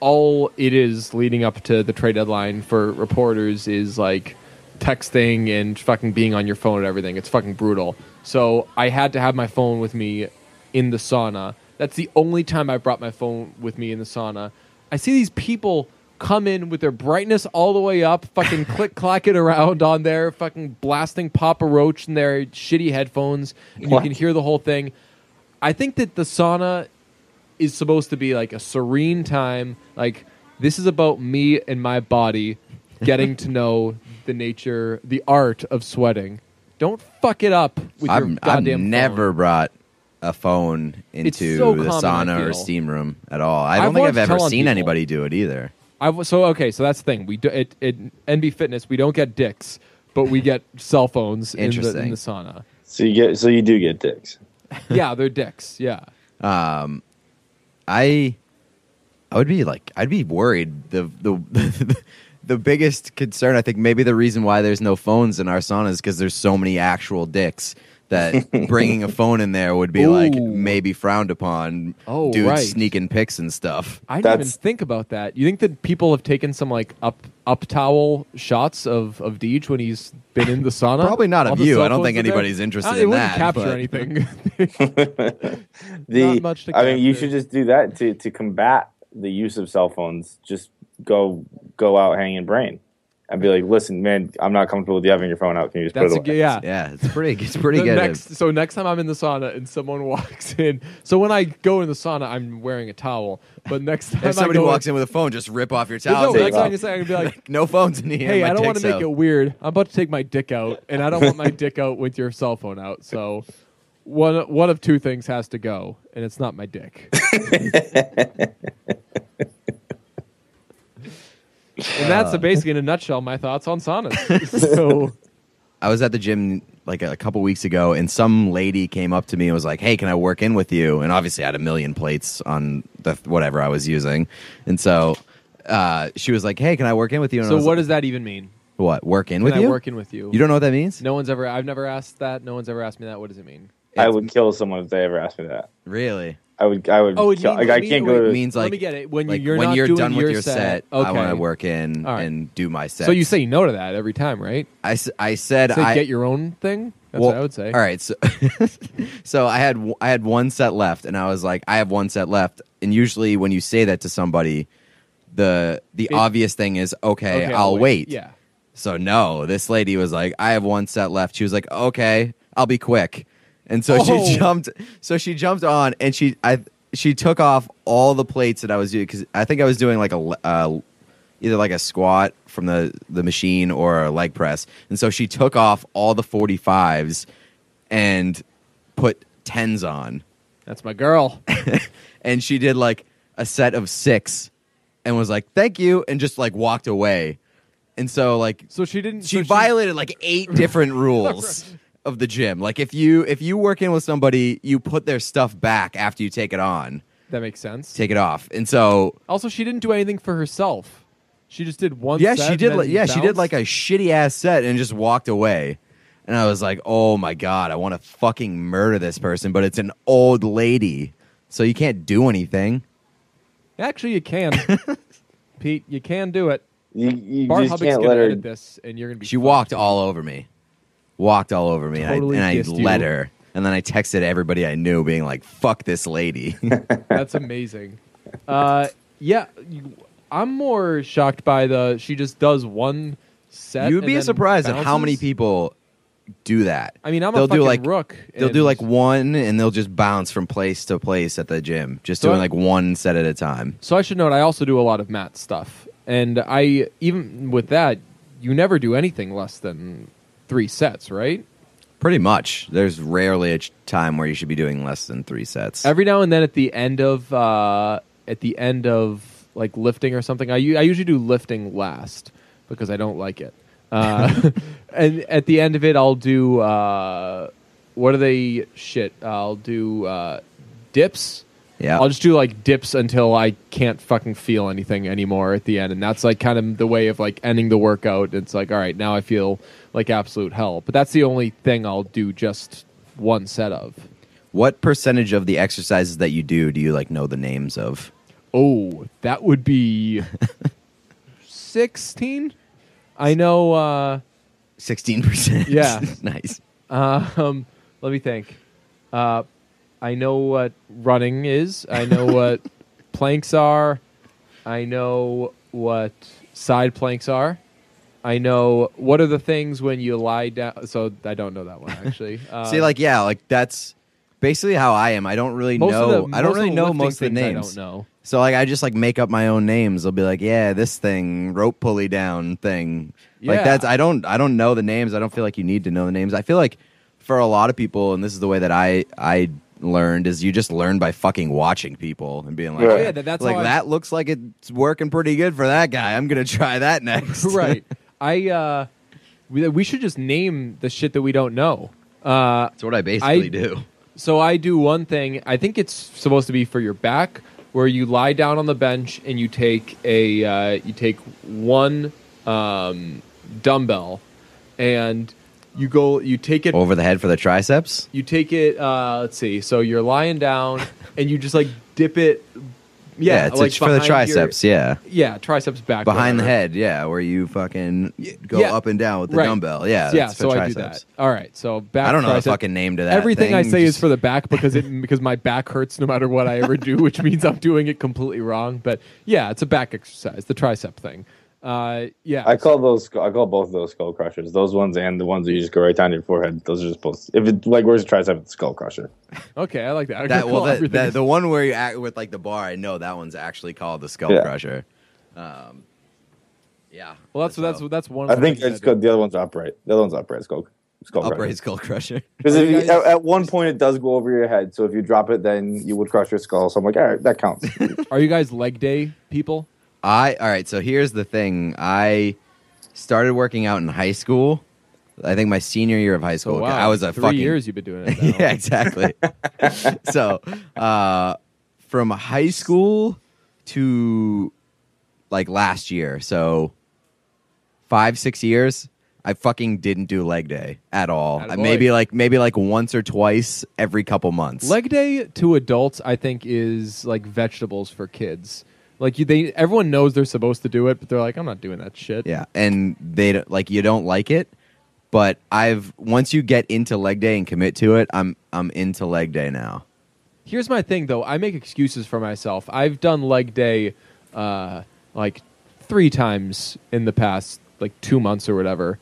all it is leading up to the trade deadline for reporters is like texting and fucking being on your phone and everything. It's fucking brutal. So I had to have my phone with me in the sauna. That's the only time I brought my phone with me in the sauna. I see these people come in with their brightness all the way up, fucking *laughs* click clacking around on there, fucking blasting Papa Roach in their shitty headphones, and What? you can hear the whole thing. I think that the sauna is supposed to be like a serene time. Like this is about me and my body getting to know the nature, the art of sweating. Don't fuck it up with *laughs* your I've, I've never phone. brought a phone into so the common, sauna or steam room at all. I I've don't think I've ever seen people. anybody do it either. I so okay, so that's the thing. We do it at NB Fitness. We don't get dicks, but we get *laughs* cell phones in the, in the sauna. So you get so you do get dicks. *laughs* Yeah, they're dicks. Yeah. Um, I, I would be like, I'd be worried. The the *laughs* the biggest concern, I think, maybe the reason why there's no phones in our sauna is because there's so many actual dicks that bringing a *laughs* phone in there would be like maybe frowned upon. Oh, dudes right. sneaking pics and stuff. I didn't even think about that. You think that people have taken some like up up towel shots of of Deej when he's been in the sauna? Probably not All of you. I don't think in there? anybody's interested Uh, it in wouldn't that, capture but- anything. *laughs* *laughs* The Not much to I mean, you should just do that to to combat the use of cell phones. Just go go out hanging brain. And be like, "Listen, man, I'm not comfortable with you having your phone out. Can you just That's put it g- away?" yeah. Yeah, it's pretty. It's *laughs* pretty The good. Next, so next time I'm in the sauna and someone *laughs* walks in, so when I go in the sauna, I'm wearing a towel. But next time if somebody I go walks in with a phone, just rip off your towel. no, next say, time I say, I'm be like, *laughs* no phones in here. "Hey, I don't want to make out." it weird. I'm about to take my dick out, and I don't want my dick out with your cell phone out. So one one of two things has to go, and it's not my dick." And that's uh, basically in a nutshell my thoughts on saunas. *laughs* so I was at the gym like a couple weeks ago, and some lady came up to me and was like, "Hey, can I work in with you?" And obviously, I had a million plates on the whatever I was using, and so uh, she was like, "Hey, can I work in with you?" And I so was what like, does that even mean? what work in Can with I you? work in with you? You don't know what that means? No one's ever. I've never asked that. No one's ever asked me that. What does it mean? I would kill someone if they ever asked me that. Really? I would. I would. Oh, it kill, means- like, I it can't means- go wait, to. It means Let like me get it. When like, you're when not you're doing done with your your set, I okay. want to work in All right. and do my set. So you say no to that every time, right? I, I said Say I get your own thing. That's Well, what I would say. All right, so *laughs* so I had I had one set left, and I was like, I have one set left. And usually, when you say that to somebody, the the It- obvious thing is, okay, Okay, I'll wait. Yeah. So no, this lady was like, I have one set left. She was like, okay, I'll be quick. And so Oh. she jumped. So she jumped on, and she I she took off all the plates that I was doing because I think I was doing like a le- uh, either like a squat from the the machine or a leg press. And so she took off all the forty fives and put tens on, That's my girl. *laughs* and she did like a set of six, and was like, "Thank you," and just like walked away. And so like So she didn't. she so violated like eight *laughs* different rules of the gym. Like if you if you work in with somebody, you put their stuff back after you take it on, That makes sense. take it off. And so Also, she didn't do anything for herself. She just did one. yeah, set she did. Like, yeah, she did like a shitty ass set and just walked away. And I was like, oh my god, I want to fucking murder this person, but it's an old lady, so you can't do anything. Actually, you can, *laughs* Pete. You can do it. You, you Bart just Hubbock's can't gonna let her. edit this, and you're gonna be. She fucked. walked all over me, walked all over me, Totally and I, and I dissed you. let her. And then I texted everybody I knew, being like, "Fuck this lady." *laughs* That's amazing. Uh, yeah, you, I'm more shocked by the. She just does one set. You'd be surprised at how many people do that. I mean, I'm they'll a fucking do like rook. they'll do like one, and they'll just bounce from place to place at the gym, just So doing I- like one set at a time. So I should note, I also do a lot of mat stuff, and I even with that, you never do anything less than three sets, right? Pretty much. There's rarely a ch- time where you should be doing less than three sets. Every now and then, at the end of uh, at the end of like lifting or something, I u- I usually do lifting last because I don't like it. Uh, *laughs* and at the end of it, I'll do uh, what are they? Shit, I'll do uh, dips. yeah. I'll just do like dips until I can't fucking feel anything anymore at the end, and that's like kind of the way of like ending the workout. It's like, all right, now I feel like absolute hell, but that's the only thing I'll do just one set of. what percentage of the exercises that you do do you like know the names of? Oh, that would be *laughs* sixteen. I know. uh Sixteen percent. Yeah. *laughs* nice. Um, let me think. Uh, I know what running is. I know *laughs* what planks are. I know what side planks are. I know what are the things when you lie down. So I don't know that one actually. Uh, *laughs* See, like, yeah, like that's basically how I am. I don't really know. the, I don't really know most of the names. I don't know. So like, I just like make up my own names. I'll be like, yeah, this thing, rope pulley down thing. Yeah. Like that's I don't I don't know the names. I don't feel like you need to know the names. I feel like for a lot of people, and this is the way that I I learned is you just learn by fucking watching people and being like. Oh, yeah, that's like that looks like it's working pretty good for that guy. I'm gonna try that next. *laughs* right. I uh, we, we should just name the shit that we don't know. Uh, That's what I basically I- do. so I do one thing. I think it's supposed to be for your back, where you lie down on the bench and you take a uh, you take one um, dumbbell and you go you take it Over the head for the triceps. you take it uh, let's see so you're lying down *laughs* and you just like dip it yeah, it's, like it's for the behind your- triceps. yeah. yeah triceps back behind the whatever. head, yeah, where you fucking go yeah. up and down with the Right. dumbbell. Yeah, yeah that's for so I do triceps. that all right so back I don't know the tricep- fucking name to that. Everything I thing, say is just- for the back because it *laughs* because my back hurts no matter what I ever do, which means I'm doing it completely wrong. But yeah, it's a back exercise, the tricep thing. Uh, yeah, I call those. I call both of those skull crushers. Those ones and the ones that you just go right down your forehead. Those are just both. If it like where's the tricep, it's skull crusher. *laughs* okay. I like that. I'm that. Well, call the, the the one where you act with like the bar, I know that one's actually called the skull Yeah. crusher. Um, yeah. well, that's that's so- that's that's one. I think it's I good. The other one's upright. The other one's upright. Skull. Skull upright crusher. skull crusher. *laughs* Because Are if you you, guys- at, at one point it does go over your head, so if you drop it, then you would crush your skull. So I'm like, all right, that counts. *laughs* Are you guys leg day people? I all right. So here's the thing. I started working out in high school. I think my senior year of high school. wow, I was a three fucking years you've been doing it. *laughs* Yeah, exactly. *laughs* so, uh, from high school to like last year, so five, six years, I fucking didn't do leg day at all. Attaboy. Maybe like maybe like once or twice every couple months. Leg day to adults, I think, is like vegetables for kids. Like you, they everyone knows they're supposed to do it, but they're like, I'm not doing that shit. yeah, and they don't- like you don't like it, but I've once you get into leg day and commit to it, I'm I'm into leg day now. Here's my thing, though. I make excuses for myself. I've done leg day uh, like three times in the past, like two months or whatever.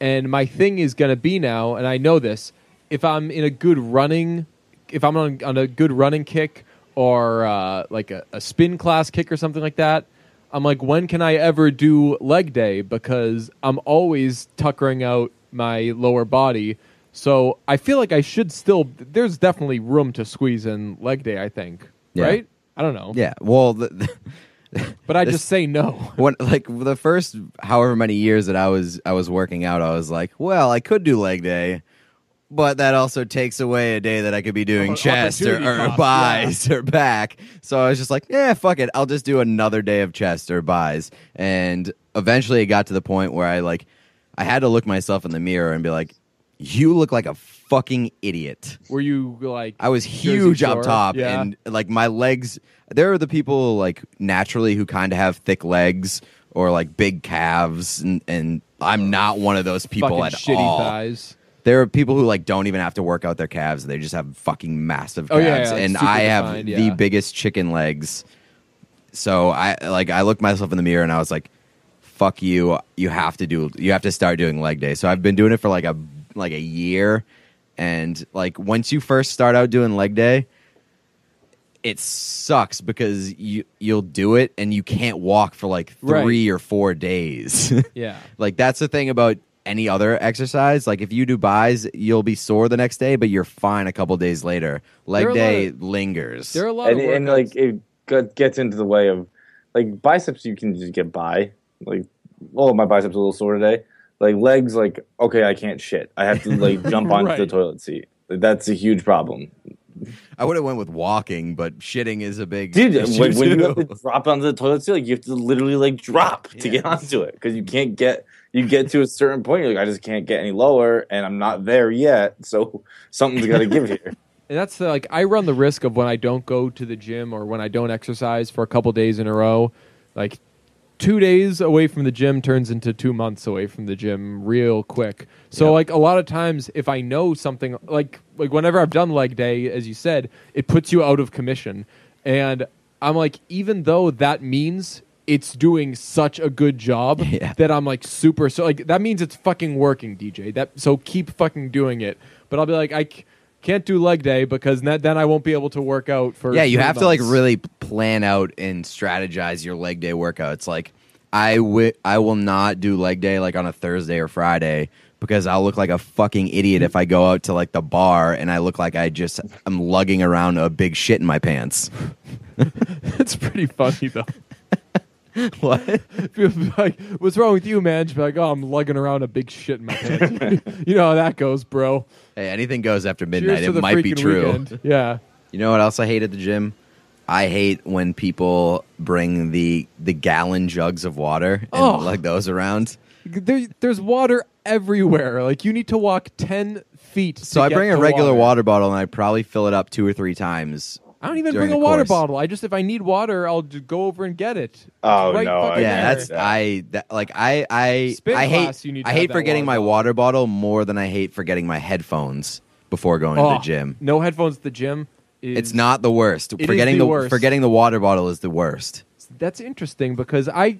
And my thing is going to be now, and I know this, if I'm in a good running, if I'm on, on a good running kick or uh, like a, a spin class kick or something like that, I'm like, when can I ever do leg day? Because I'm always tuckering out my lower body. So I feel like I should still. There's definitely room to squeeze in leg day. I think, Yeah. right? I don't know. Yeah, well, the, *laughs* but I This- just say no. *laughs* when like the first however many years that I was I was working out, I was like, well, I could do leg day, but that also takes away a day that I could be doing chest or, or cost, buys or back. So I was just like, yeah, fuck it, I'll just do another day of chest or buys. And eventually, it got to the point where I like I had to look myself in the mirror and be like, you look like a fucking idiot. Were you like? I was huge up top, Yeah. and like my legs. There are the people like naturally who kind of have thick legs or like big calves, and, and I'm uh, not one of those people fucking at shitty all. thighs. There are people who like don't even have to work out their calves; they just have fucking massive Oh, calves, yeah, yeah, like and I have defined, the biggest chicken legs. So I like I looked myself in the mirror and I was like, "Fuck you! You have to do. You have to start doing leg day." So I've been doing it for like a like a year, and like once you first start out doing leg day, it sucks because you you'll do it and you can't walk for like Right. three or four days. *laughs* Yeah. like that's the thing about any other exercise. Like if you do buys, you'll be sore the next day, but you're fine a couple days later. Leg There are a day lot lingers. There are a lot and, of and like it gets into the way of like biceps. You can just get by. Like, oh, my biceps a little sore today. Like legs, like okay, I can't shit. I have to like *laughs* jump onto Right. the toilet seat. That's a huge problem, I would have went with walking, but shitting is a big dude. issue When, when you have to drop onto the toilet seat, like you have to literally like drop to get onto it because you can't get. You get to a certain point, you're like, I just can't get any lower, and I'm not there yet. So something's got to give here. *laughs* And that's the, like I run the risk of when I don't go to the gym or when I don't exercise for a couple days in a row, like two days away from the gym turns into two months away from the gym real quick. So Yep. like a lot of times if I know something like like whenever I've done leg day, as you said, it puts you out of commission. And I'm like, even though that means it's doing such a good job *laughs* Yeah. that I'm like super so like that means it's fucking working, DJ. That so keep fucking doing it. But I'll be like I c- can't do leg day because that, then I won't be able to work out for Yeah, you have to like really plan out and strategize your leg day workouts. Like I wi- I will not do leg day like on a Thursday or Friday because I'll look like a fucking idiot if I go out to like the bar and I look like I just I'm lugging around a big shit in my pants. *laughs* it's pretty funny though. *laughs* what? Like, "What's wrong with you, man?" Just be like, "Oh, I'm lugging around a big shit in my pants." *laughs* you know how that goes, bro. Hey, anything goes after midnight. Cheers It might be true. weekend. Yeah. You know what else I hate at the gym? I hate when people bring the the gallon jugs of water and Oh. like those around. There, there's water everywhere. Like you need to walk ten feet. So I bring a regular water. bottle and I probably fill it up two or three times. I don't even bring a water course. bottle. I just if I need water, I'll just go over and get it. Oh, right no, I Yeah, Yeah, there. that's yeah. I that like I I Spin I hate class, you need I hate forgetting water my bottle. water bottle more than I hate forgetting my headphones before going Oh, to the gym. No headphones at the gym. Is, It's not the worst. is forgetting the the, worst. forgetting the water bottle is the worst. That's interesting because I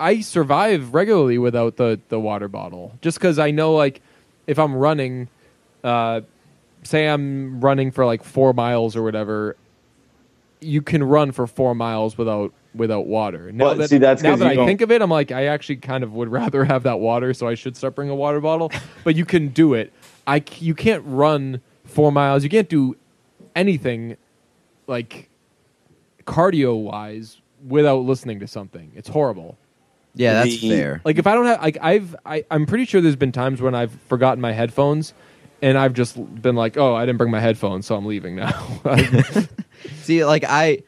I survive regularly without the the water bottle. Just because I know like if I'm running, uh, say I'm running for like four miles or whatever, you can run for four miles without without water. Now Well, that, see, that's now 'cause that I don't- think of it, I'm like I actually kind of would *laughs* rather have that water, so I should start bringing a water bottle. *laughs* but you can do it. I c- you can't run four miles. You can't do anything like cardio wise without listening to something. It's horrible. Yeah, that's The- fair. Like if I don't have like I've I, I'm pretty sure there's been times when I've forgotten my headphones and I've just been like, "Oh, I didn't bring my headphones, so I'm leaving now." *laughs* *laughs* See, like I,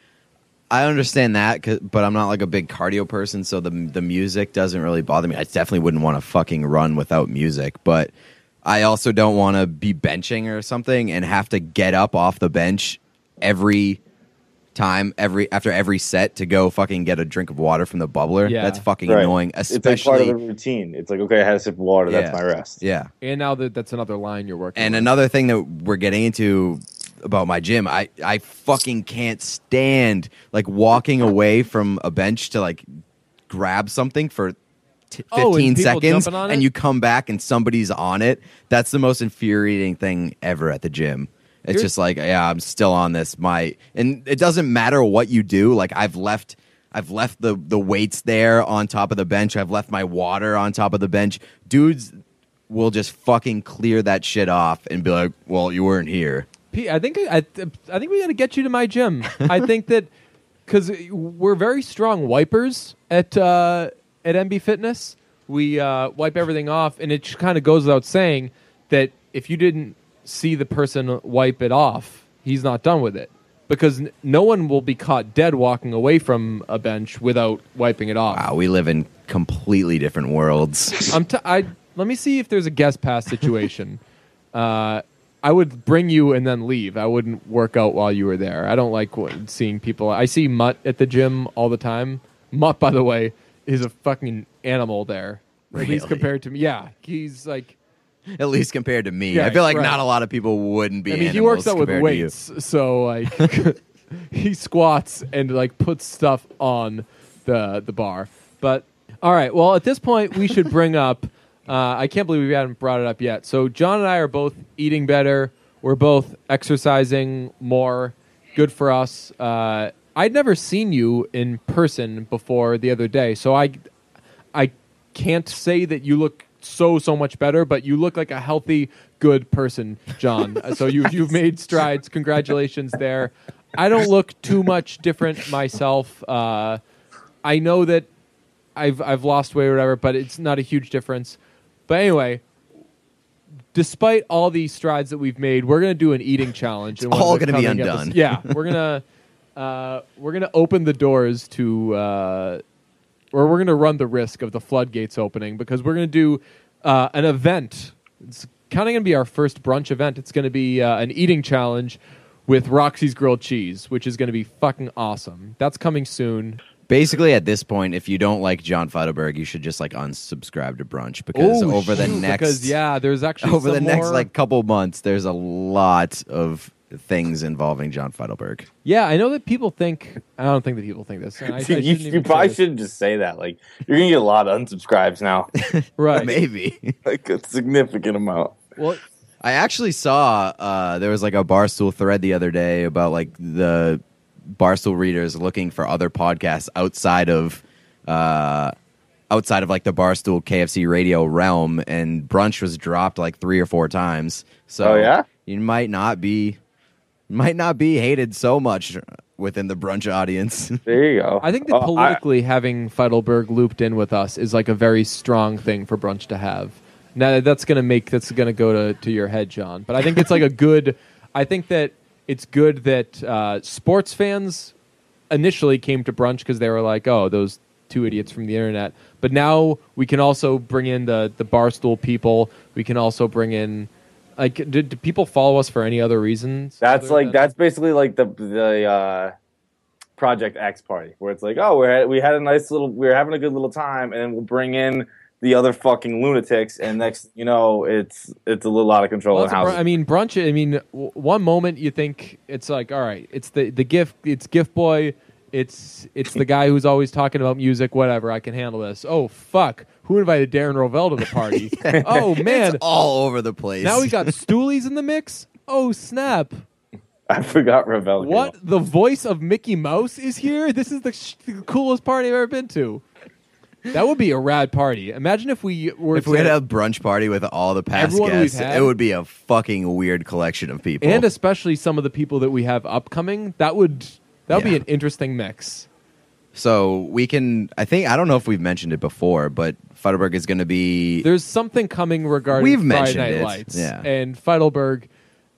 I understand that, 'cause- but I'm not like a big cardio person, so the the music doesn't really bother me. I definitely wouldn't want to fucking run without music, but I also don't want to be benching or something and have to get up off the bench every time, every after every set to go fucking get a drink of water from the bubbler. Yeah. That's fucking Right. annoying, It's like part of the routine. It's like okay, I had a sip of water. Yeah. That's my rest. yeah. and now that that's another line you're working. And with. another thing that we're getting into about my gym, I, I fucking can't stand like walking away from a bench to like grab something for t- 15 Oh, and seconds on and you come back and somebody's on it. That's the most infuriating thing ever at the gym. It's Here's- just like, yeah, I'm still on this. My and it doesn't matter what you do. Like I've left I've left the the weights there on top of the bench. I've left my water on top of the bench. Dudes will just fucking clear that shit off and be like, "Well, you weren't here." I think I, I think we got to get you to my gym. *laughs* I think that because we're very strong wipers at uh, at MB Fitness. We uh, wipe everything off, and it kind of goes without saying that if you didn't see the person wipe it off, he's not done with it. Because n- no one will be caught dead walking away from a bench without wiping it off. Wow, we live in completely different worlds. I'm t- I let me see if there's a guest pass situation. *laughs* uh, I would bring you and then leave. I wouldn't work out while you were there. I don't like seeing people. I see Mutt at the gym all the time. Mutt, by the way, is a fucking animal there. At least compared to me. Yeah, he's like. At least compared to me, Yeah, I feel like right. not a lot of people wouldn't be. I mean, he works out with compared to you. weights, so like *laughs* he squats and like puts stuff on the the bar. But all right, well, at this point, we should bring up. Uh, I can't believe we haven't brought it up yet. So John and I are both eating better. We're both exercising more. Good for us. Uh, I'd never seen you in person before the other day, so I I can't say that you look so so much better, but you look like a healthy, good person, John. Uh, *laughs* so you you've made strides. Congratulations there. I don't look too much different myself. Uh, I know that I've I've lost weight or whatever, but it's not a huge difference. But anyway, despite all these strides that we've made, we're gonna do an eating challenge. one all gonna be undone. episodes. Yeah, we're gonna *laughs* uh, we're gonna open the doors to. Uh, or we're going to run the risk of the floodgates opening because we're going to do uh, an event. It's kind of going to be our first brunch event. It's going to be uh, an eating challenge with Roxy's grilled cheese, which is going to be fucking awesome. That's coming soon. Basically, at this point, if you don't like John Feitelberg, you should just like unsubscribe to brunch because Oh, over the shoot, next because yeah, there's actually over the some next more- like couple months, there's a lot of things involving John Feitelberg. Yeah, I know that people think. I don't think that people think this. and I, I *laughs* you, shouldn't you even probably this. shouldn't just say that. Like you're gonna get a lot of unsubscribes now, *laughs* Right. maybe *laughs* like a significant amount. Well, I actually saw uh, there was like a Barstool thread the other day about like the Barstool readers looking for other podcasts outside of uh, outside of like the Barstool KFC radio realm, and Brunch was dropped like three or four times. So Oh, yeah? you might not be might not be hated so much within the Brunch audience. *laughs* There you go. I think that Oh, I- politically having Feitelberg looped in with us is like a very strong thing for brunch to have. Now that's gonna make that's gonna go to, to your head, John. But I think it's like a good. I think that it's good that uh, sports fans initially came to brunch because they were like, oh, those two idiots from the internet. But now we can also bring in the the barstool people. We can also bring in. Like, do, do people follow us for any other reasons? That's other like than- that's basically like the the uh, Project X party, where it's like, oh, we had we had a nice little, we are having a good little time, and then we'll bring in the other fucking lunatics, and next, you know, it's it's a little out of control Well, in that's a br- I mean, brunch. I mean, w- one moment you think it's like, all right, it's the the gift, it's gift boy, it's it's the guy who's always talking about music, whatever. I can handle this. Oh fuck, who invited Darren Rovell to the party? *laughs* oh man, it's all over the place. now we got Stoolies in the mix. Oh snap! *laughs* I forgot Rovell. What the voice of Mickey Mouse is here? This is the, sh- the coolest party I've ever been to. That would be a rad party. Imagine if we were if to, we had a brunch party with all the past Everyone we've guests, had? it would be a fucking weird collection of people. and especially some of the people that we have upcoming. That would that would be an interesting mix. So we can. I think I don't know if we've mentioned it before, but Feitelberg is going to be. There's something coming regarding We've Friday mentioned Night it, Lights, yeah. and Feitelberg.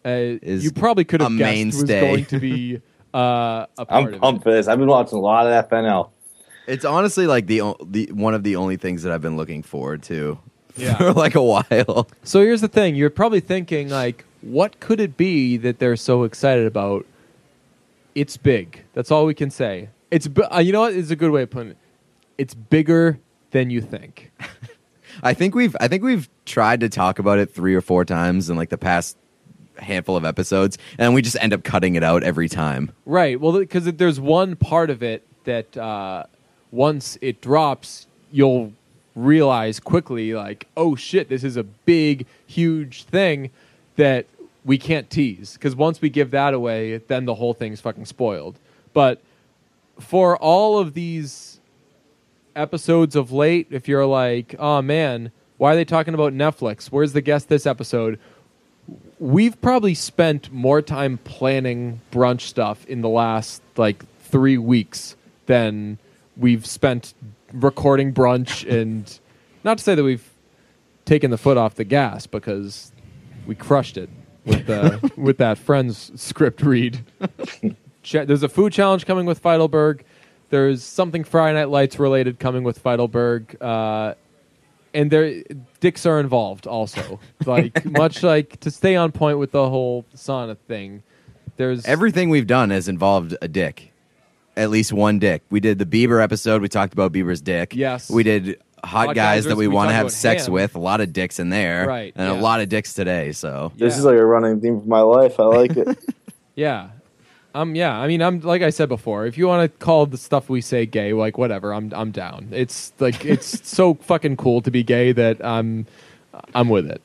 Uh, Is you probably could have a guessed was mainstay. going to be uh, a part I'm of pumped it. for this. I've been watching a lot of FNL. It's honestly like the o- the one of the only things that I've been looking forward to Yeah. for like a while. So here's the thing: you're probably thinking like, what could it be that they're so excited about? It's big. That's all we can say. It's bi- uh, you know what is a good way of putting it. It's bigger than you think. *laughs* I think we've I think we've tried to talk about it three or four times in like the past handful of episodes, and we just end up cutting it out every time. Right. Well, because there's one part of it that uh, once it drops, you'll realize quickly, like, oh shit, this is a big, huge thing that we can't tease. Because once we give that away, then the whole thing's fucking spoiled. But for all of these episodes of late, if you're like, oh man, why are they talking about Netflix? Where's the guest this episode? we've probably spent more time planning brunch stuff in the last like three weeks than we've spent recording brunch *laughs* and not to say that we've taken the foot off the gas because we crushed it with the *laughs* with that friends script read. *laughs* There's a food challenge coming with Feitelberg. There's something Friday Night Lights related coming with Feitelberg uh, and there dicks are involved also. Like much like to stay on point with the whole sauna thing there's Everything we've done has involved a dick, at least one dick. We did the Bieber episode. We talked about Bieber's dick. Yes. We did hot, Hot guys guys that we we want to have sex ham. with. A lot of dicks in there, Right, And yeah. a lot of dicks today. So This Yeah. is like a running theme for my life. I like it. *laughs* yeah um yeah i mean i'm like i said before if you want to call the stuff we say gay like whatever i'm i'm down it's like it's *laughs* so fucking cool to be gay that i'm i'm with it